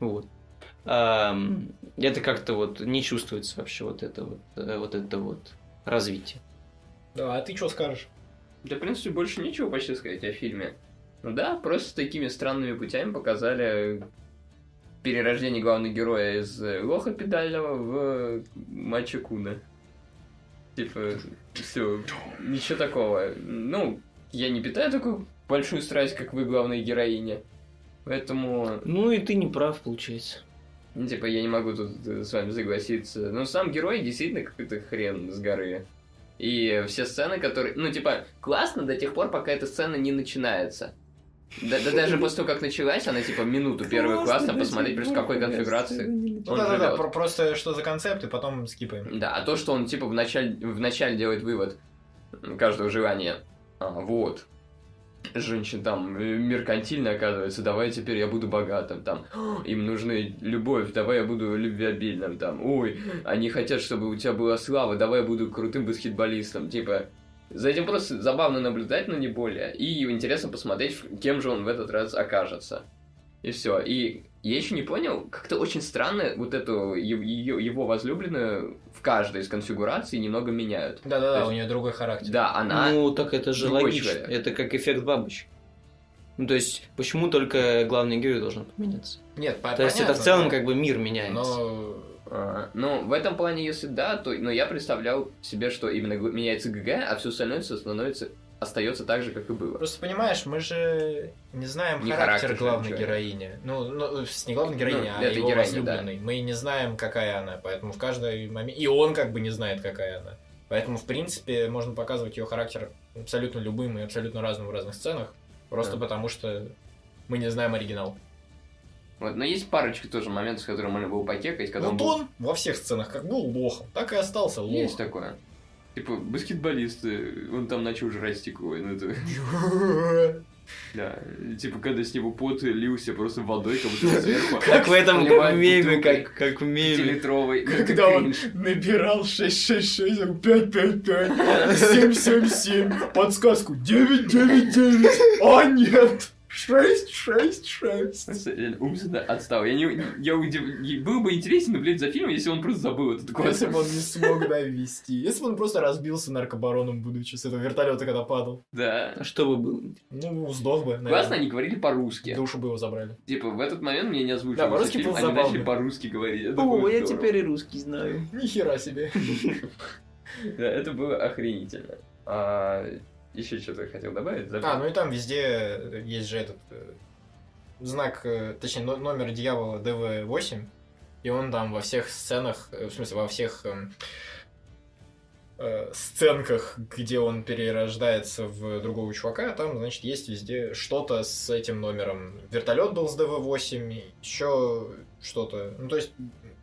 Вот. Это как-то вот не чувствуется вообще вот это вот, э, вот это вот развитие. Да, а ты что скажешь? Да, в принципе, больше нечего почти сказать о фильме. Ну да, просто такими странными путями показали перерождение главного героя из э, лоха педального в мачо Куна. Типа, все, ничего такого. Ну, я не питаю такую большую страсть, как вы, главная героиня. Поэтому, Ну и ты не прав, получается. Ну, типа, я не могу тут э, с вами согласиться. Но сам герой действительно какой-то хрен с горы. И все сцены, которые... Ну, типа, классно до тех пор, пока эта сцена не начинается. Да, да даже после того, как началась, она типа минуту первый класс, там посмотреть просто какой конфигурации. Ну да-да-да, просто что за концепт, и потом скипаем. Да, а то, что он типа вначале, вначале делает вывод каждого желания, а, вот, женщин там э, меркантильно оказывается, давай теперь я буду богатым, там, им нужны любовь, давай я буду любвеобильным, там, ой, они хотят, чтобы у тебя была слава, давай я буду крутым баскетболистом, типа, за этим просто забавно наблюдать, но не более, и интересно посмотреть, кем же он в этот раз окажется. И все. И я еще не понял, как-то очень странно вот эту ее, его возлюбленную в каждой из конфигураций немного меняют. Да-да-да, есть- у нее другой характер. Да, она... Ну, так это же логично. человек. Это как эффект бабочки. Ну, то есть, почему только главный герой должен поменяться? Нет, по- То есть, это в понятно, целом но- как бы мир меняется. Но а, ну, в этом плане, если да, то... Но я представлял себе, что именно меняется ГГ, а все остальное становится... остается так же, как и было. Просто понимаешь, мы же не знаем Не характер, характер главной героини. Ну, ну, с- не главной героини, Ну, а этой его героини, возлюбленной. Мы не знаем, какая она, поэтому в каждый момент... И он как бы не знает, какая она. Поэтому, в принципе, можно показывать ее характер абсолютно любым и абсолютно разным в разных сценах, просто Да. потому что мы не знаем оригинал. Вот, но есть парочка тоже моментов, с которыми можно было покекать, когда Вот был- он во всех сценах как был лохом, так и остался лохом. Есть такое. Типа, баскетболисты, он там начал жрать стекло. Ну, это... Да, типа, когда с него пот лился просто водой, как будто сверху. Как в этом Поливает меме, как, как в меме. Пятилитровый. Когда он набирал 666, 555, 777, подсказку 999, а нет, 666. Реально, Умственно отстал. Я не, я удив... Было бы интересно наблюдать за фильмом, если он просто забыл этот код. Если бы он не смог довести. Если бы он просто разбился наркобароном, будучи с этого вертолета, когда падал. Да. А что бы было? Ну, сдох бы, наверное. Классно они говорили по-русски. Душу бы его забрали. Типа, в этот момент мне не Да, озвучивался по-русски фильм, было они забавно. начали по-русски говорить. Это О, я здорово. теперь и русский знаю. Нихера себе. Да, это было охренительно. Еще что-то хотел добавить? Забыл. А, ну и там везде есть же этот э, знак, э, точнее, но- номер дьявола ДВ-8, и он там во всех сценах, э, в смысле, во всех эм, э, сценках, где он перерождается в другого чувака, там, значит, есть везде что-то с этим номером. Вертолет был с ДВ-8, еще что-то. Ну, то есть,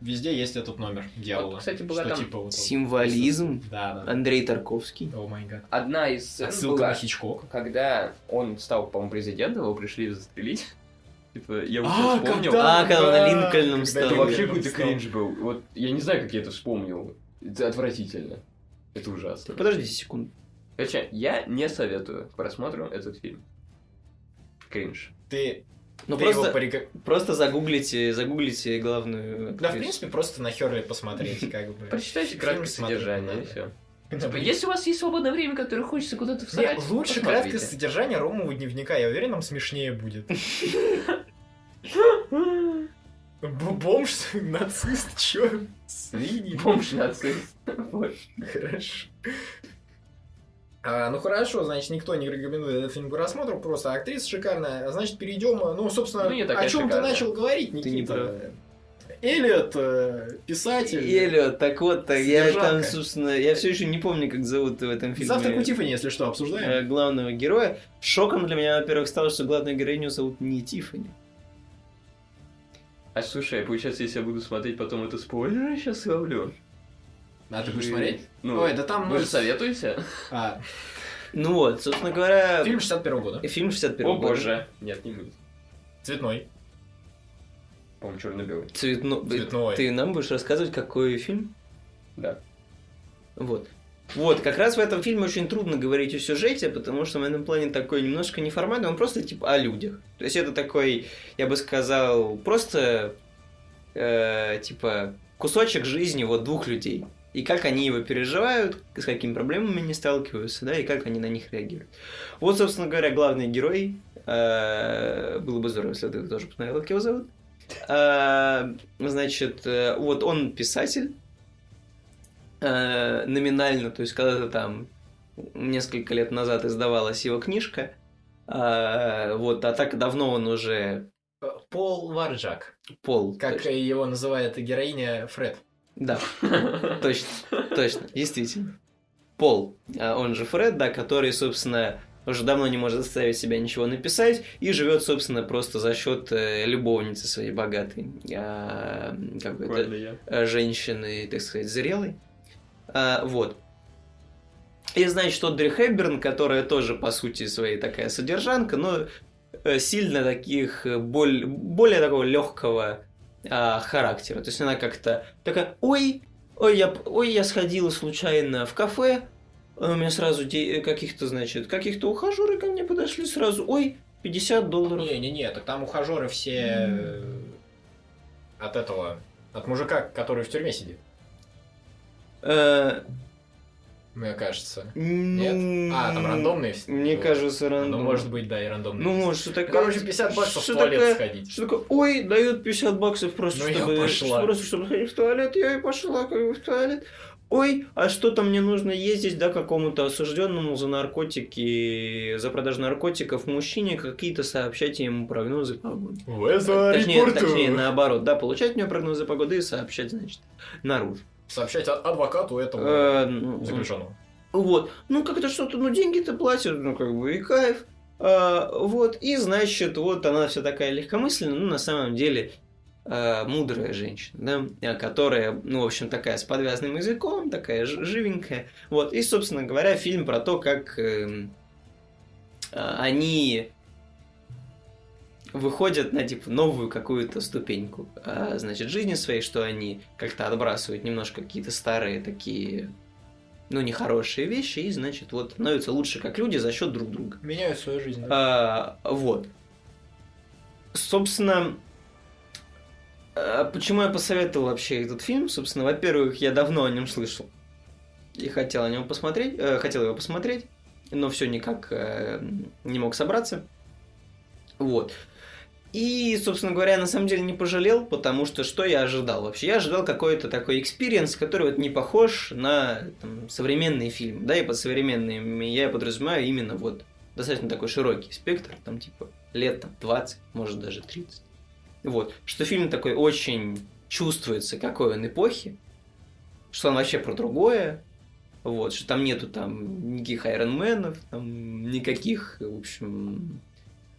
везде есть этот номер дьявола. Вот, кстати, была Что там типа вот- Символизм. Да, да. Андрей Тарковский. О май гад. Одна из сцен Отсылка была, на Хичкок. когда он стал, по-моему, президентом, его пришли застрелить. Типа, я вот А, сейчас вспомнил. когда- А, когда на Линкольном стал. Это вообще какой-то кринж был. Вот я не знаю, как я это вспомнил. Это отвратительно. Это ужасно. Подождите секунду. Короче, я не советую к просмотру этот фильм. Кринж. Ты, Ну просто, порека- просто загуглите, загуглите главную. Да, в принципе, просто на Херли посмотреть, как бы. Прочитайте краткое содержание, и все. Типа, если у вас есть свободное время, которое хочется куда-то всрать, лучше краткое содержание Ромового дневника, я уверен, нам смешнее будет. Бомж, нацист, чё? Свиньи. Бомж нацист. Хорошо. А, ну хорошо, значит, никто не рекомендует этот фильм к просмотру, просто актриса шикарная. А Значит, перейдем, ну, собственно, Ну, о чем ты начал говорить, Ты не Никита. прав. Эллиот, э, писатель. Эллиот, так вот, так я там, собственно, я все еще не помню, как зовут в этом фильме. Завтрак у Тиффани, если что, обсуждаем. э, главного героя. Шоком для меня, во-первых, стало, что главную героиню зовут не Тиффани. А слушай, получается, если я буду смотреть потом это спойлеры, сейчас ловлю. А ты будешь смотреть? Ну, Ой, да там... вы ну, же советуете? а, Ну вот, собственно говоря, фильм 61 года. фильм 61 О года. боже. Нет, не будет. Цветной. По-моему, черно-белый. Цветно... Цветной. Ты нам будешь рассказывать, какой фильм? Да. Вот. Вот, как раз в этом фильме очень трудно говорить о сюжете, потому что в этом плане такой немножко неформальный, он просто типа о людях. То есть это такой, я бы сказал, просто э, типа кусочек жизни вот двух людей. И как они его переживают, с какими проблемами они сталкиваются, да, и как они на них реагируют. Вот, собственно говоря, главный герой. э, было бы здорово, если ты тоже посмотрел, как его зовут. Э, значит, э, вот он писатель, номинально, то есть когда-то там несколько лет назад издавалась его книжка, вот, а так давно он уже Пол Варджак. пол. Как точно. его называет героиня Фред. Да, точно, точно, действительно. Пол, а он же Фред, да, который, собственно, уже давно не может заставить себя ничего написать и живет, собственно, просто за счет э, любовницы своей богатой, а, какой-то э, женщины, так сказать, зрелой. А, вот. И, значит, Одри Хэбберн, которая тоже, по сути, своей такая содержанка, но э, сильно таких, э, боль- более такого легкого характера. То есть она как-то такая, ой, ой, я, ой, я сходила случайно в кафе, а у меня сразу де- каких-то, значит, каких-то ухажеры ко мне подошли сразу, ой, 50 долларов. Не-не-не, так там ухажеры все э, от этого, от мужика, который в тюрьме сидит, Э, мне кажется. ну, А, там рандомные все? Мне кажется, Ну, рандомные. может быть, да, и рандомные. Ну, может, что такое... Короче, 50 баксов в что туалет такая- сходить. Что такое, ой, дают 50 баксов просто, Ну, я чтобы, пошла. просто чтобы сходить в туалет, я и пошла как бы в туалет. Ой, а что-то мне нужно ездить, да, какому-то осужденному за наркотики, за продажу наркотиков мужчине, какие-то сообщать ему прогнозы погоды. Точнее, точнее, наоборот, да, получать у него прогнозы погоды и сообщать, значит, наружу. Сообщать адвокату этого Э, ну, заключенного. Вот. Ну, как-то что-то, ну, деньги-то платят, ну, как бы, и кайф. А, вот. И, значит, вот она вся такая легкомысленная, ну, на самом деле, а, мудрая женщина, да, а, которая, ну, в общем, такая с подвязанным языком, такая живенькая. Вот. И, собственно говоря, фильм про то, как а, они выходят на типа новую какую-то ступеньку, а, значит, жизни своей, что они как-то отбрасывают немножко какие-то старые такие ну, нехорошие вещи, и, значит, вот становятся лучше как люди за счет друг друга. Меняют свою жизнь. А, вот. Собственно, а почему я посоветовал вообще этот фильм? Собственно, во-первых, я давно о нем слышал и хотел о нем посмотреть, э, хотел его посмотреть, но все никак э, не мог собраться. Вот. И, собственно говоря, на самом деле не пожалел, потому что что я ожидал вообще? Я ожидал какой-то такой experience, который вот не похож на там, современный фильм. Да, и под современными я подразумеваю именно вот достаточно такой широкий спектр, там типа лет там, 20, может даже 30. Вот. Что фильм такой очень чувствуется, какой он эпохи, что он вообще про другое, вот, что там нету там никаких айронменов, там никаких, в общем,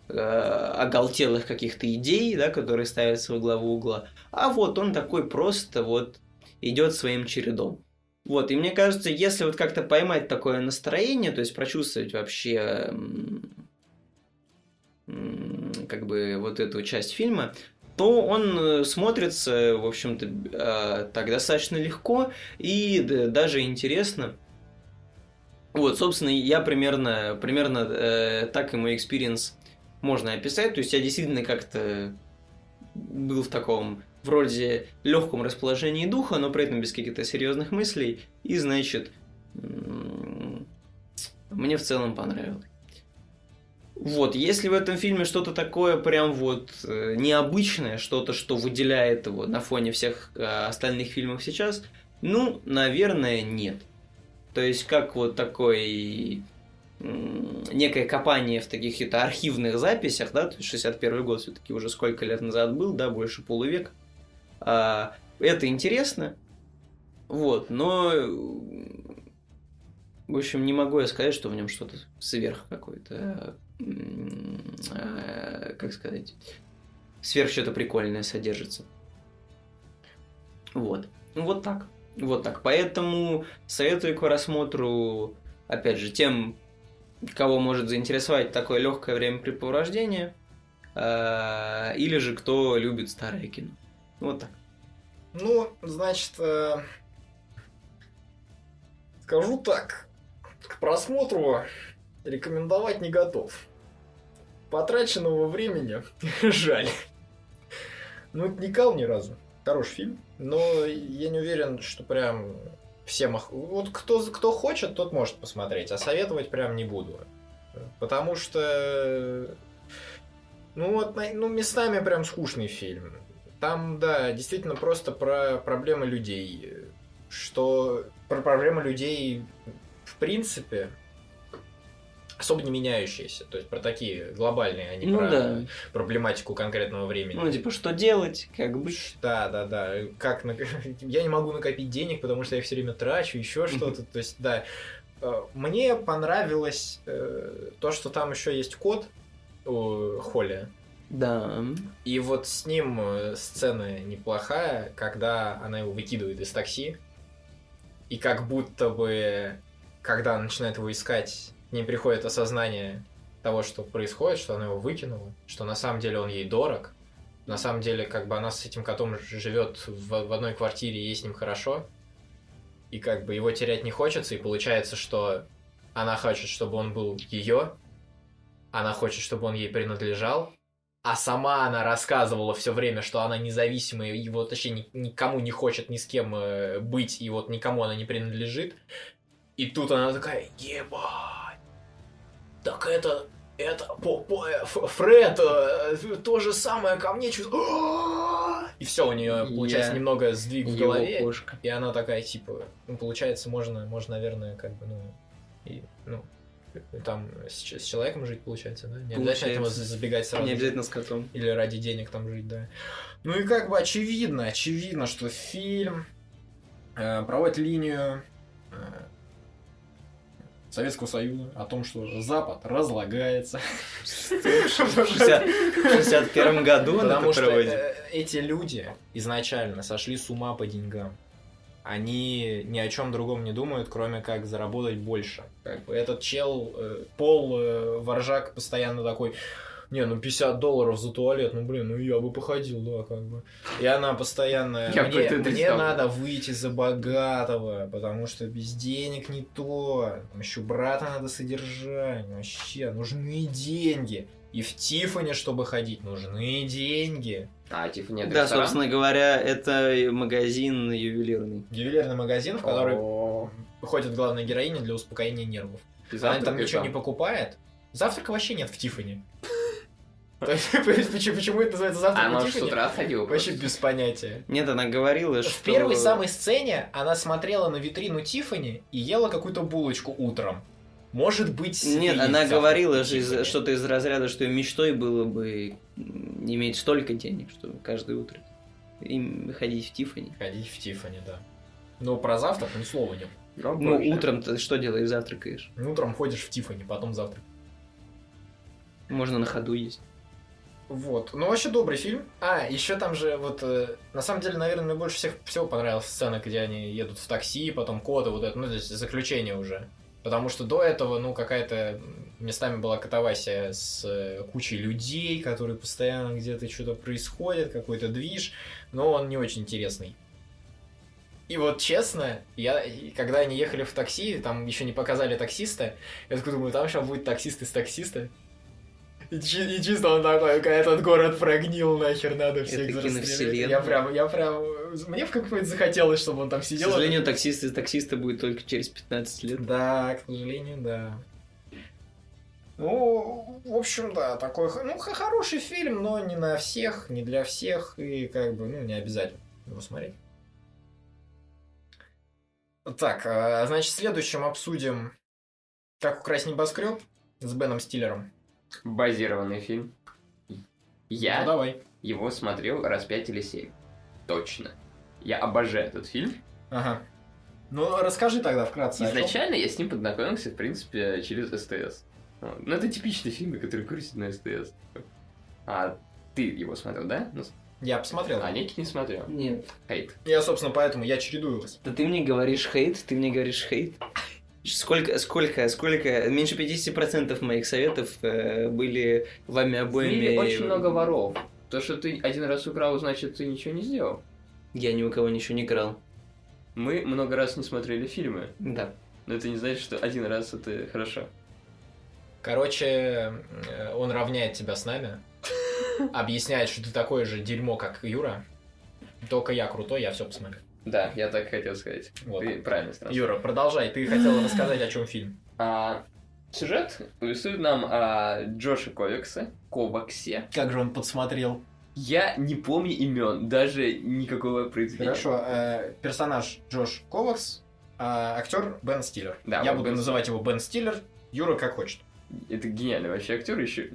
э, оголтелых каких-то идей, да, которые ставятся во главу угла. А вот он такой просто вот идет своим чередом. Вот, и мне кажется, если вот как-то поймать такое настроение, то есть прочувствовать вообще как бы вот эту часть фильма, то он э, смотрится, в общем-то, э, так достаточно легко и даже интересно. Вот, собственно, я примерно, примерно так и мой experience можно описать. То есть я действительно как-то был в таком вроде легком расположении духа, но при этом без каких-то серьезных мыслей. И, значит, мне в целом понравилось. Вот, если в этом фильме что-то такое прям вот э, необычное, что-то, что выделяет его на фоне всех э, остальных фильмов сейчас, ну, наверное, нет. То есть, как вот такой некое копание в таких это архивных записях, да, то есть 61 год все-таки уже сколько лет назад был, да, больше полувека. А, это интересно, вот, но, в общем, не могу я сказать, что в нем что-то сверх какое-то, а, как сказать, сверх что-то прикольное содержится. Вот, Ну, вот так, вот так. Поэтому советую к просмотру, опять же, тем, кого может заинтересовать такое легкое времяпрепровождение, а, или же кто любит старое кино. Вот так. Ну, значит, э, скажу так, к просмотру рекомендовать не готов. Потраченного времени жаль. Ну, не кал ни разу. Хороший фильм, но я не уверен, что прям всем... Вот кто, кто хочет, тот может посмотреть, а советовать прям не буду. Потому что... Ну, вот, ну, местами прям скучный фильм. Там, да, действительно просто про проблемы людей. Что про проблемы людей, в принципе, особо не меняющиеся. То есть про такие глобальные, а не ну про да. проблематику конкретного времени. Ну, типа, что делать, как быть. Да, да, да. Как нак- я не могу накопить денег, потому что я их все время трачу, еще что-то. То есть, да. Э, Мне понравилось э, то, что там еще есть кот у Холли. Да. И вот с ним э, сцена неплохая, когда она его выкидывает из такси. И как будто бы, когда она начинает его искать, к ней приходит осознание того, что происходит, что она его выкинула, что на самом деле он ей дорог. На самом деле, как бы она с этим котом живет в, в одной квартире, и ей с ним хорошо. И как бы его терять не хочется, и получается, что она хочет, чтобы он был ее, она хочет, чтобы он ей принадлежал, а сама она рассказывала все время, что она независимая, и вот вообще ни- никому не хочет ни с кем э, быть, и вот никому она не принадлежит. И тут она такая, ебать, так это, это, по, по- э, Фред, э, то же самое ко мне чувствует. И все, у нее получается Я немного сдвиг в голове. кошка. И она такая, типа, ну, получается, можно, можно, наверное, как бы, ну, и, ну, там с, с человеком жить, получается, да? Не обязательно от него Получается. забегать сразу. Не обязательно с котом. Или ради денег там жить, да. Ну и как бы очевидно, очевидно, что фильм э, проводит линию э, Советского Союза о том, что Запад разлагается. В 61 году Потому что э, эти люди изначально сошли с ума по деньгам. Они ни о чем другом не думают, кроме как заработать больше. Как бы этот чел, э, Пол э, Воржак постоянно такой, не, ну 50 долларов за туалет, ну блин, ну я бы походил, да, как бы. И она постоянно, Я мне, это мне надо выйти за богатого, потому что без денег не то. Там еще брата надо содержать, вообще, нужны деньги. И в Тиффани, чтобы ходить, нужны деньги. А, типа нет Да, ресторан? собственно говоря, это магазин ювелирный. Ювелирный магазин, в который О, ходит главная героиня для успокоения нервов. и Она там ничего не покупает. Завтрака вообще нет в Тиффани. Почему это называется А завтрак может с утра ходила Вообще без понятия. Нет, она говорила, что... В первой самой сцене она смотрела на витрину Тиффани и ела какую-то булочку утром. Может быть, Нет, она говорила же из- Тиффани. что-то из разряда, что её мечтой было бы иметь столько денег, что каждое утро им ходить в Тиффани. Ходить в Тиффани, да. Но про завтрак ни слова нет. Ну, Ну, утром ты что делаешь, завтракаешь? Утром ходишь в Тиффани, потом завтрак. Можно на ходу есть. Вот. Ну, вообще добрый фильм. А, еще там же вот... э, на самом деле, наверное, мне больше всех всего понравилась сцена, где они едут в такси, потом код и вот это, ну, то есть заключение уже. Потому что до этого, ну, какая-то местами была катавасия с э, кучей людей, которые постоянно где-то что-то происходит, какой-то движ, но он не очень интересный. И вот честно, я, когда они ехали в такси, там еще не показали таксиста, я такой думаю, там сейчас будет таксист из таксиста. И, чи- и чисто он такой, «Ка этот город прогнил, нахер надо всех Это застрелять». киновселенная. Я прям, я прям... Мне в какой-то захотелось, чтобы он там К сидел. сожалению, таксист из таксиста будет только через 15 лет. Да, к сожалению, да. Ну, в общем, да, такой, ну, хороший фильм, но не на всех, не для всех, и как бы, ну, не обязательно его смотреть. Так, а, значит, следующим обсудим «Как украсть небоскреб» с Беном Стиллером. Базированный фильм. Я Ну, давай. его смотрел раз пять или семь. Точно. Я обожаю этот фильм. Ага. Ну, расскажи тогда вкратце. Изначально я с ним познакомился, в принципе, через СТС. Ну, это типичный фильм, который крутит на СТС. А ты его смотрел, да? Ну, Я посмотрел. а Никит не смотрел. Нет. Хейт. Я, собственно, поэтому я чередую вас. Да ты мне говоришь хейт, ты мне говоришь хейт. Сколько, сколько, сколько, меньше 50% моих советов э, были вами В обоими. мире очень много воров. То, что ты один раз украл, значит, ты ничего не сделал. Я ни у кого ничего не крал. Мы много раз не смотрели фильмы, Да. но это не значит, что один раз это хорошо. Короче, э, он равняет тебя с нами, объясняет, что ты такое же дерьмо, как Юра. Только я крутой, я все посмотрел. Да, я так хотел сказать. Вот. Ты правильно сказал. Юра, продолжай. Ты хотел рассказать, о чем фильм. А, сюжет рисует нам а, Джоша Ковекса, Коваксе. Как же он подсмотрел? Я не помню имен, даже никакого произведения. Хорошо, э, персонаж Джош Ковакс, а актер Бен Стиллер. Да, Я буду Бен называть его Бен Стиллер, Юра как хочет. Это гениальный вообще актер еще.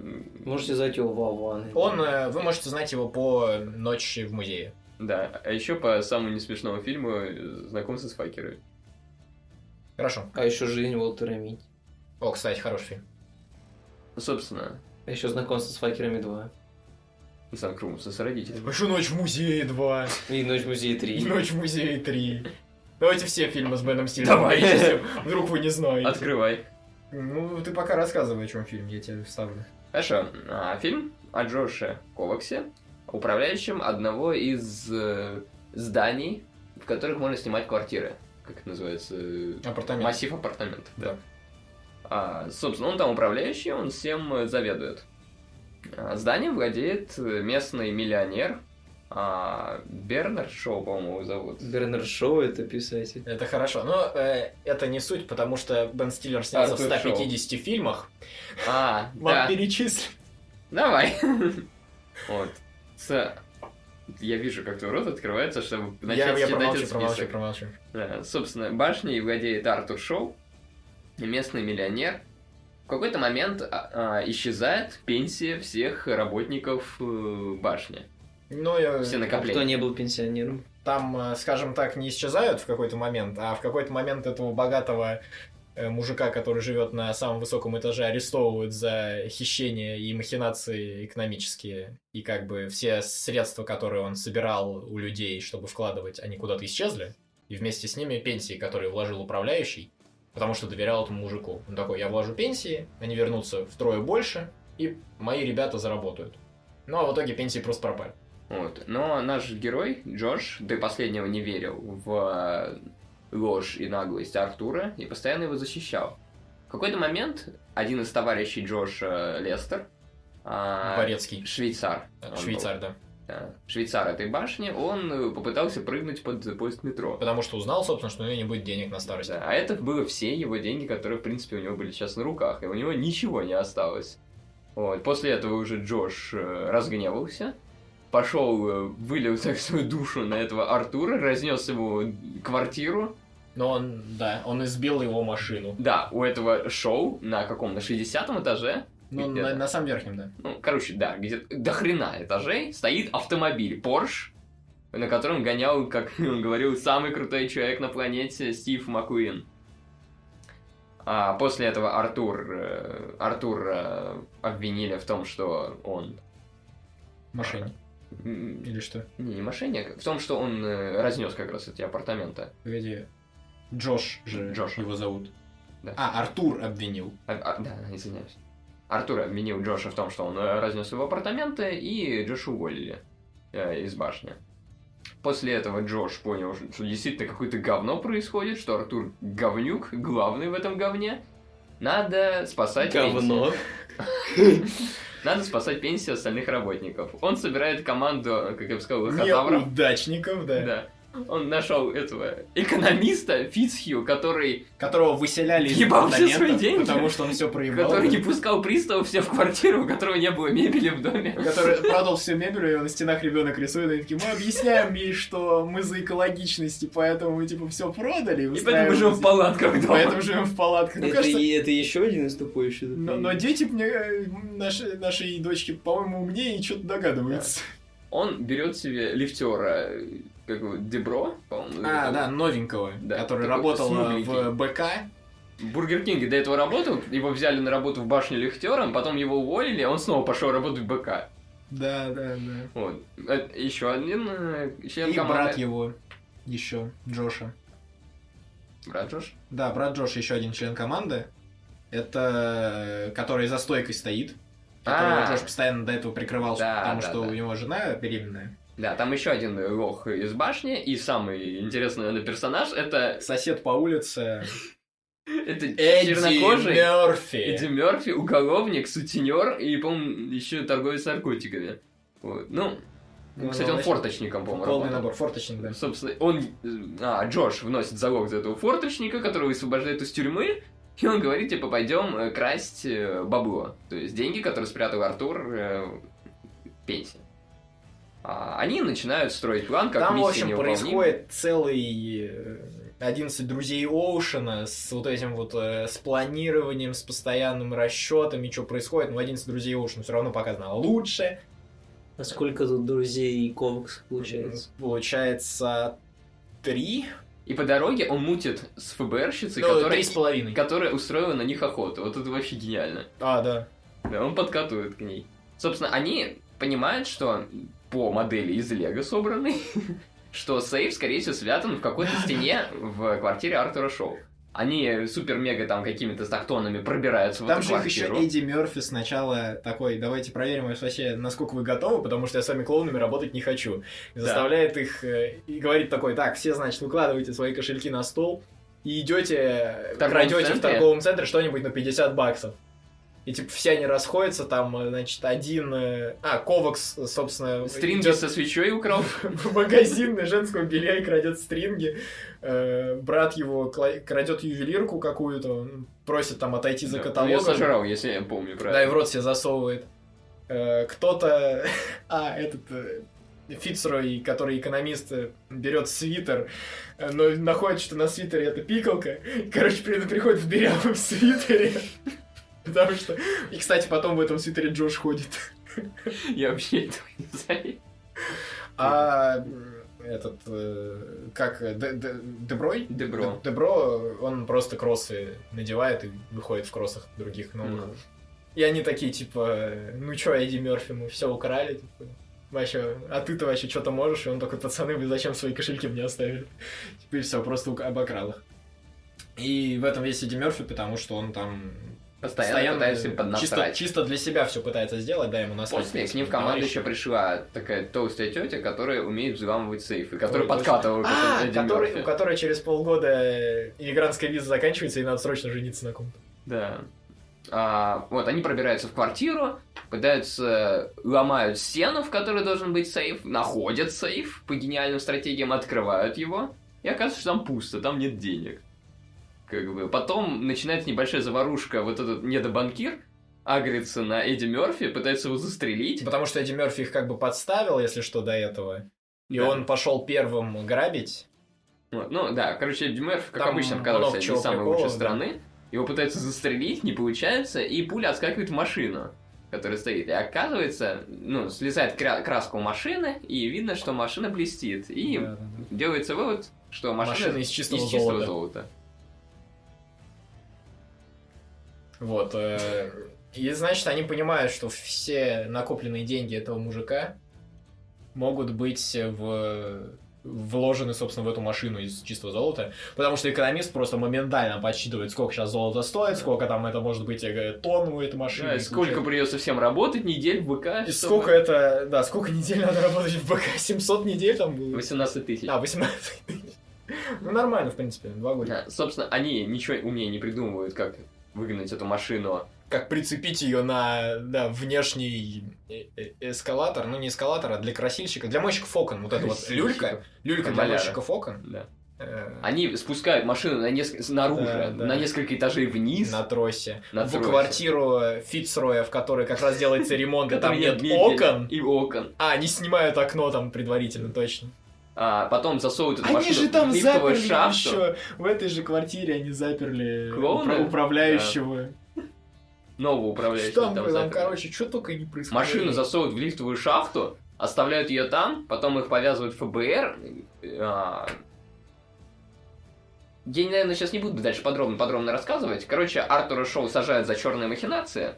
Можете звать его Вован. Он, э, вы можете знать его по «Ночи в музее». Да, а еще по самому несмешному фильму э, «Знакомство с факерами». Хорошо. А еще жизнь Уолтера Митти. О, кстати, хороший фильм. Собственно, А еще знакомство с факерами 2. Сан Крумса с родителями. Большую ночь в музее 2. И Ночь в музее 3. И Ночь в музее 3. Давайте все фильмы с Беном Стиллером Давай. Вдруг вы не знаете. Открывай. Ну, ты пока рассказывай, о чем фильм, я тебе вставлю. Хорошо. А, фильм о Джоше Коваксе, управляющем одного из э, зданий, в которых можно снимать квартиры. Как это называется? Апартамент. Массив апартаментов. Да. А, собственно, он там управляющий, он всем э, заведует. А, Зданием владеет э, местный миллионер а, Бернард Шоу, по-моему, его зовут. Бернард Шоу это писатель. Это хорошо, но э, это не суть, потому что Бен Стиллер снялся в Артур Шоу. 150 фильмах. А, Вам да. перечислим. Давай. Вот. С- Я вижу, как твой рот открывается, чтобы начать я читать промолчу, этот промолчу, список. промолчу. Да, собственно, башней владеет Артур Шоу, местный миллионер. В какой-то момент а, а, исчезает пенсия всех работников э, башни. Ну, я- Все А накопления. кто не был пенсионером? там, э, скажем так, не исчезают в какой-то момент, а в какой-то момент этого богатого мужика, который живет на самом высоком этаже, арестовывают за хищение и махинации экономические. И как бы все средства, которые он собирал у людей, чтобы вкладывать, они куда-то исчезли. И вместе с ними пенсии, которые вложил управляющий, потому что доверял этому мужику. Он такой, я вложу пенсии, они вернутся втрое больше, и мои ребята заработают. Ну а в итоге пенсии просто пропали. Вот. Но наш герой, Джош, до последнего не верил в э, ложь и наглость Артура и постоянно его защищал. В какой-то момент один из товарищей Джоша, Лестер, а, Дворецкий. швейцар, он был, Швейцар, да. швейцар этой башни, он попытался прыгнуть под поезд метро. Потому что узнал, собственно, что у него не будет денег на старость. Да, а это было все его деньги, которые, в принципе, у него были сейчас на руках, и у него ничего не осталось. Вот. После этого уже Джош э, разгневался, пошел, э, вылил так свою душу на этого Артура, разнес его квартиру. Но он, да, он избил его машину. Да, у этого шоу на каком? На 60 этаже? Ну, на, на самом верхнем, да. Ну, короче, да, где до хрена этажей стоит автомобиль Porsche, на котором гонял, как он говорил, самый крутой человек на планете Стив Маккуин. А после этого Артур, э, Артур э, обвинили в том, что он... Машине. м, Или что? Не, не мошенник, в том, что он э, разнес как раз эти апартаменты. Погоди. Джош же Джош. его зовут. Да. А, Артур обвинил. А- а, да, извиняюсь. Артур обвинил Джоша в том, что он э, разнес его апартаменты, и Джоша уволили э, из башни. После этого Джош понял, что действительно какое-то говно происходит, что Артур говнюк, главный в этом говне. Надо спасать Говно. пенсию. Надо спасать пенсию остальных работников. Он собирает команду, как я бы сказал, лохотавров. Неудачников, да. Да. Он нашел этого экономиста Фицхью, который Которого выселяли из Ебал все свои деньги. потому что он все проебал. который не пускал приставов все в квартиру, у которого не было мебели в доме. который продал всю мебель, и на стенах ребенок рисует, и такие, мы объясняем ей, что мы за экологичность, и поэтому мы, типа, все продали. И поэтому мы живем в палатках дома. Поэтому живем в палатках. Ну, Это, кажется, и- это еще один из но, но дети мне, э, наши, нашей дочки, по-моему, умнее и что-то догадываются. Он берет себе лифтера, как его, Дебро, по-моему. А, да, новенького, Да, который работал э, в БК. Burger King до этого работал, его взяли на работу в башню лифтером, потом его уволили, он снова пошел работать в БК. Да, да, да. Вот. Еще один э, член И команды. брат его еще, Джоша. Брат Джош? Да, брат Джош еще один член команды. Это э, который за стойкой стоит. Которого А. Джош постоянно до этого прикрывался, Да, потому да, что да. у него жена беременная. Да, там еще один лох из башни, и самый интересный, наверное, персонаж это, Сосед по улице это Эдди чернокожий Мерфи. Эдди Мерфи, уголовник, сутенер и, по-моему, еще торговец наркотиками. Вот. Ну, Ну, кстати, он форточником, по-моему, Полный работал. набор, форточник, да. Собственно, он... А, Джош вносит залог за этого форточника, который освобождает из тюрьмы, и он говорит, типа, пойдем э, красть э, бабло. То есть деньги, которые спрятал Артур, э, пенсия. А, они начинают строить план, как Там, в общем, невыполнима. происходит целый э, 11 друзей Оушена с вот этим вот, э, с планированием, с постоянными расчетами, что происходит. Но 11 друзей Оушена все равно показано лучше. А сколько тут друзей и Ковакс получается? Получается, три. И по дороге он мутит с ФБРщицей, Ну, которая, с половиной. которая устроила на них охоту. Вот это вообще гениально. А, да. Да, он подкатывает к ней. Собственно, они понимают, что по модели из Лего собранной, что сейф, скорее всего, связан в какой-то стене в квартире Артура Шоу. Они супер-мега там какими-то тактонами пробираются в Там эту же их еще квартиру. Эдди Мерфи сначала такой, давайте проверим вообще, насколько вы готовы, потому что я с вами клоунами работать не хочу. Да. заставляет их э, и говорит такой, так, все, значит, выкладывайте свои кошельки на стол и идете, В крадете в торговом центре что-нибудь на 50 баксов. И типа все они расходятся, там, э, значит, один... э, А, Ковакс, собственно, Стринги идет со свечой украл. в магазин женского белья и крадет стринги. Э, Брат его крадет ювелирку какую-то, просит там отойти за Ее каталогом. сожрал, если я помню Да, и правильно. в рот себе засовывает. Кто-то... А, этот... Фицрой, который экономист, берет свитер, но находит, что на свитере это пикалка. Короче, при- приходит в дырявом свитере. Потому что... И, кстати, потом в этом свитере Джош ходит. Я вообще этого не знаю. А этот... э, Как? э, Де- Де- Деброй? Дебро. Де- Дебро, он просто кроссы надевает и выходит в кроссах других новых. Ну. И они такие, типа, ну чё, Эдди Мерфи, мы все украли, типа. Вообще, а ты-то вообще что-то можешь? И он такой, пацаны, вы зачем свои кошельки мне оставили? Типа, и все, просто обокрал их. И в этом весь Эдди Мерфи, потому что он там Постоянно пытается им чисто, поднасрать. чисто для себя все пытается сделать, да, ему насрать. После к ним в команду еще пришла такая толстая тетя, которая умеет взламывать сейфы, которая подкатывала А, который, у которой через полгода иммигрантская виза заканчивается, и надо срочно жениться на ком-то. Да. А, вот, они пробираются в квартиру, пытаются, ломают стену, в которой должен быть сейф, находят сейф, по гениальным стратегиям открывают его, и оказывается, что там пусто, там нет денег. Как бы. Потом начинается небольшая заварушка, вот этот недобанкир агрится на Эдди Мерфи, пытается его застрелить. Потому что Эдди Мерфи их как бы подставил, если что, до этого. И Да. он пошел первым грабить. Вот, Ну да, короче, Эдди Мерфи, как Там обычно, оказывается, не самой приколов, лучшей да. страны. Его пытаются застрелить, не получается, и пуля отскакивает в машину, которая стоит. И оказывается, ну, слезает кра- краска у машины, и видно, что машина блестит. И Да, да, да. делается вывод, что машина, Машина из чистого из чистого золота. золота. Вот. э, И значит, они понимают, что все накопленные деньги этого мужика могут быть в вложены, собственно, в эту машину из чистого золота, потому что экономист просто моментально подсчитывает, сколько сейчас золото стоит, сколько там это может быть э, тонн у этой машины. Да, и сколько придется всем работать, недель в ВК? И чтобы- сколько это, да, сколько недель надо работать в БК? 700 недель там было? 18 тысяч. А, 18 тысяч. Ну, нормально, в принципе, два года. Да, Собственно, они ничего умнее не придумывают, как выгнать эту машину. Как прицепить ее на, да, внешний э- э- эскалатор, ну, не эскалатор, а для красильщика, для мойщиков окон, вот эта вот люлька, люлька для мойщиков окон. Да. э, Они спускают машину на неск- снаружи, Да, да. на несколько этажей вниз. на тросе. На в тросе. квартиру Фицроя, в которой как раз делается ремонт, и там нет окон. И окон. А, они снимают окно там предварительно, точно. А потом засовывают эту Они машину же там в лифтовую заперли шахту. еще. В этой же квартире они заперли Клоуна? упра- управляющего. Нового управляющего Там, там там, заперли. короче, что только не происходит. Машину засовывают в лифтовую шахту, оставляют ее там, потом их повязывают в ФБР. а, Я, наверное, сейчас не буду дальше подробно-подробно рассказывать. Короче, Артура Шоу сажают за черные махинации,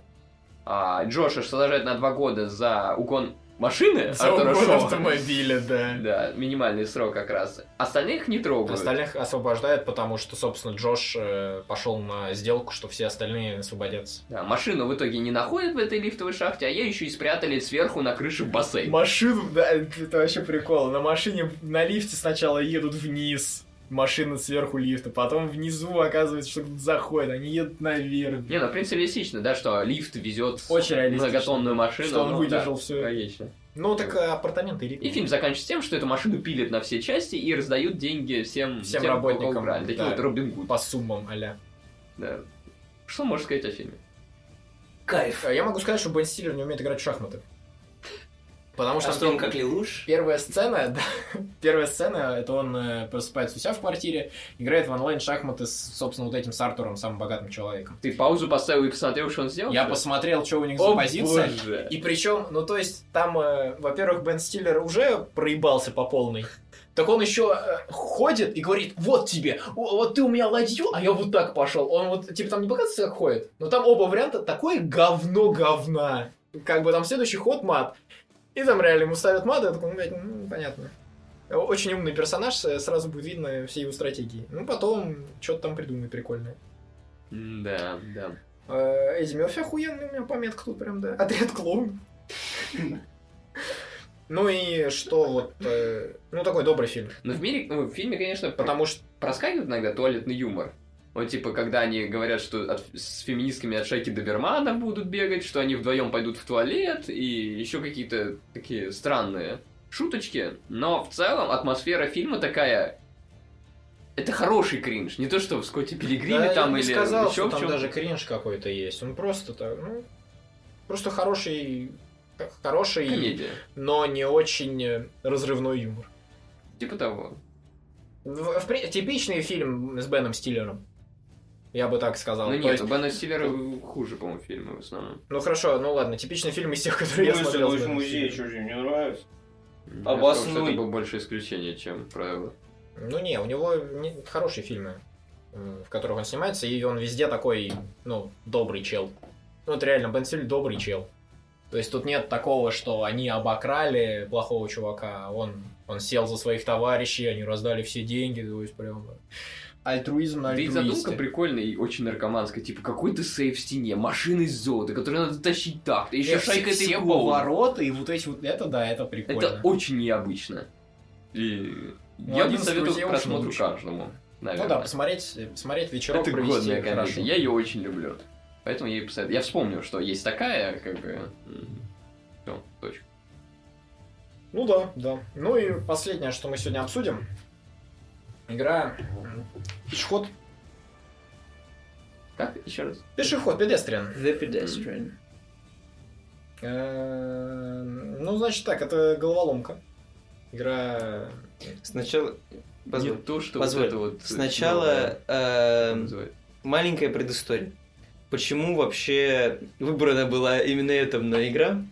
а Джоша сажают на два года за угон машины За Шоу. автомобиля, да. Да, минимальный срок как раз. Остальных не трогают. Остальных освобождают, потому что, собственно, Джош э, пошел на сделку, что все остальные освободятся. Да, машину в итоге не находят в этой лифтовой шахте, а ей еще и спрятали сверху на крыше в бассейн. Машину, да, это вообще прикол. На машине, на лифте сначала едут вниз, машина сверху лифта, потом внизу оказывается, что кто-то заходит, они едут наверх. Не, ну, в принципе, реалистично, да, что лифт везет Очень многотонную машину. Что он ну, выдержал да, всё. Конечно. Ну, так э, апартаменты элитные. И фильм заканчивается тем, что эту машину пилят на все части и раздают деньги всем, Всем тем, работникам, украли. Такие да. вот Робин Гуд. По суммам, аля. Да. Что можешь сказать о фильме? Кайф. Э, Я могу сказать, что Бен Стиллер не умеет играть в шахматы. Потому что Остром как лелуш. Первая сцена, да, первая сцена, это он э, просыпается у себя в квартире, играет в онлайн шахматы с, собственно, вот этим с Артуром, самым богатым человеком. Ты паузу поставил и посмотрел, что он сделал? Я что посмотрел, что у них О, за позиция. боже. И причем, ну то есть там, э, во-первых, Бен Стиллер уже проебался по полной. Так он еще э, ходит и говорит, вот тебе, вот ты у меня ладью, а я вот так пошел. Он вот, типа, там не показывается, как ходит, но там оба варианта такое говно говна. Как бы там следующий ход мат. И там реально ему ставят мат, и я такой, ну, блядь, ну, понятно. Очень умный персонаж, э, сразу будет видно все его стратегии. Ну, потом что-то там придумает прикольное. Да, да. Эдди Мерфи охуенный у меня пометка тут прям, да. Отряд клоун. Ну и что вот, э, ну такой добрый фильм. Но в мире, ну, в фильме, конечно, Потому что проскакивает иногда туалетный юмор. Вот типа, когда они говорят, что от- с феминистками от Шайки Добермана будут бегать, что они вдвоем пойдут в туалет, и еще какие-то такие странные шуточки. Но в целом атмосфера фильма такая... Это хороший кринж. Не то, что в Скотте Пилигриме Да, там я или сказал, еще что в там чем. даже кринж какой-то есть. Он просто так, ну, просто хороший, хороший, Комедия. но не очень разрывной юмор. Типа того. В- в типичный фильм с Беном Стиллером. Я бы так сказал. Ну нет, есть- у Бена Стиллера хуже, по-моему, фильмы в основном. ну хорошо, ну ладно, типичный фильм из тех, которые я Мысль смотрел. музее, Стиллером. что же, мне нравится. Обоснуй. это было больше исключение, чем правило. Ну не, у него не- хорошие фильмы, э, в которых он снимается, и он везде такой, ну, добрый чел. Ну, это реально, Бен Стиллер добрый чел. То есть тут нет такого, что они обокрали плохого чувака, а он, он сел за своих товарищей, они раздали все деньги, то есть прям альтруизм на Да и задумка прикольная и очень наркоманская. Типа, какой-то сейф в стене, машины из золота, которые надо тащить так. Еще Нет, шайка этой повороты и вот эти вот, это да, это прикольно. Это очень необычно. И Ну, я бы «Один из советую друзей» к просмотру каждому. Ну Наверное. да, посмотреть, посмотреть вечерок это провести годная комедия. Я ее очень люблю. Поэтому я ей посоветую. Я вспомнил, что есть такая, как бы... Все, точка. Ну да, да. Ну и последнее, что мы сегодня обсудим. Игра Пешеход. Как? Еще раз? Пешеход, педестриан. The Pedestrian. Э, Ну, значит так, это головоломка. Игра... Сначала... Позволь. Не то, что Позволь. вот это вот... новое, Сначала э, маленькая предыстория. Почему вообще выбрана была именно эта мной игра?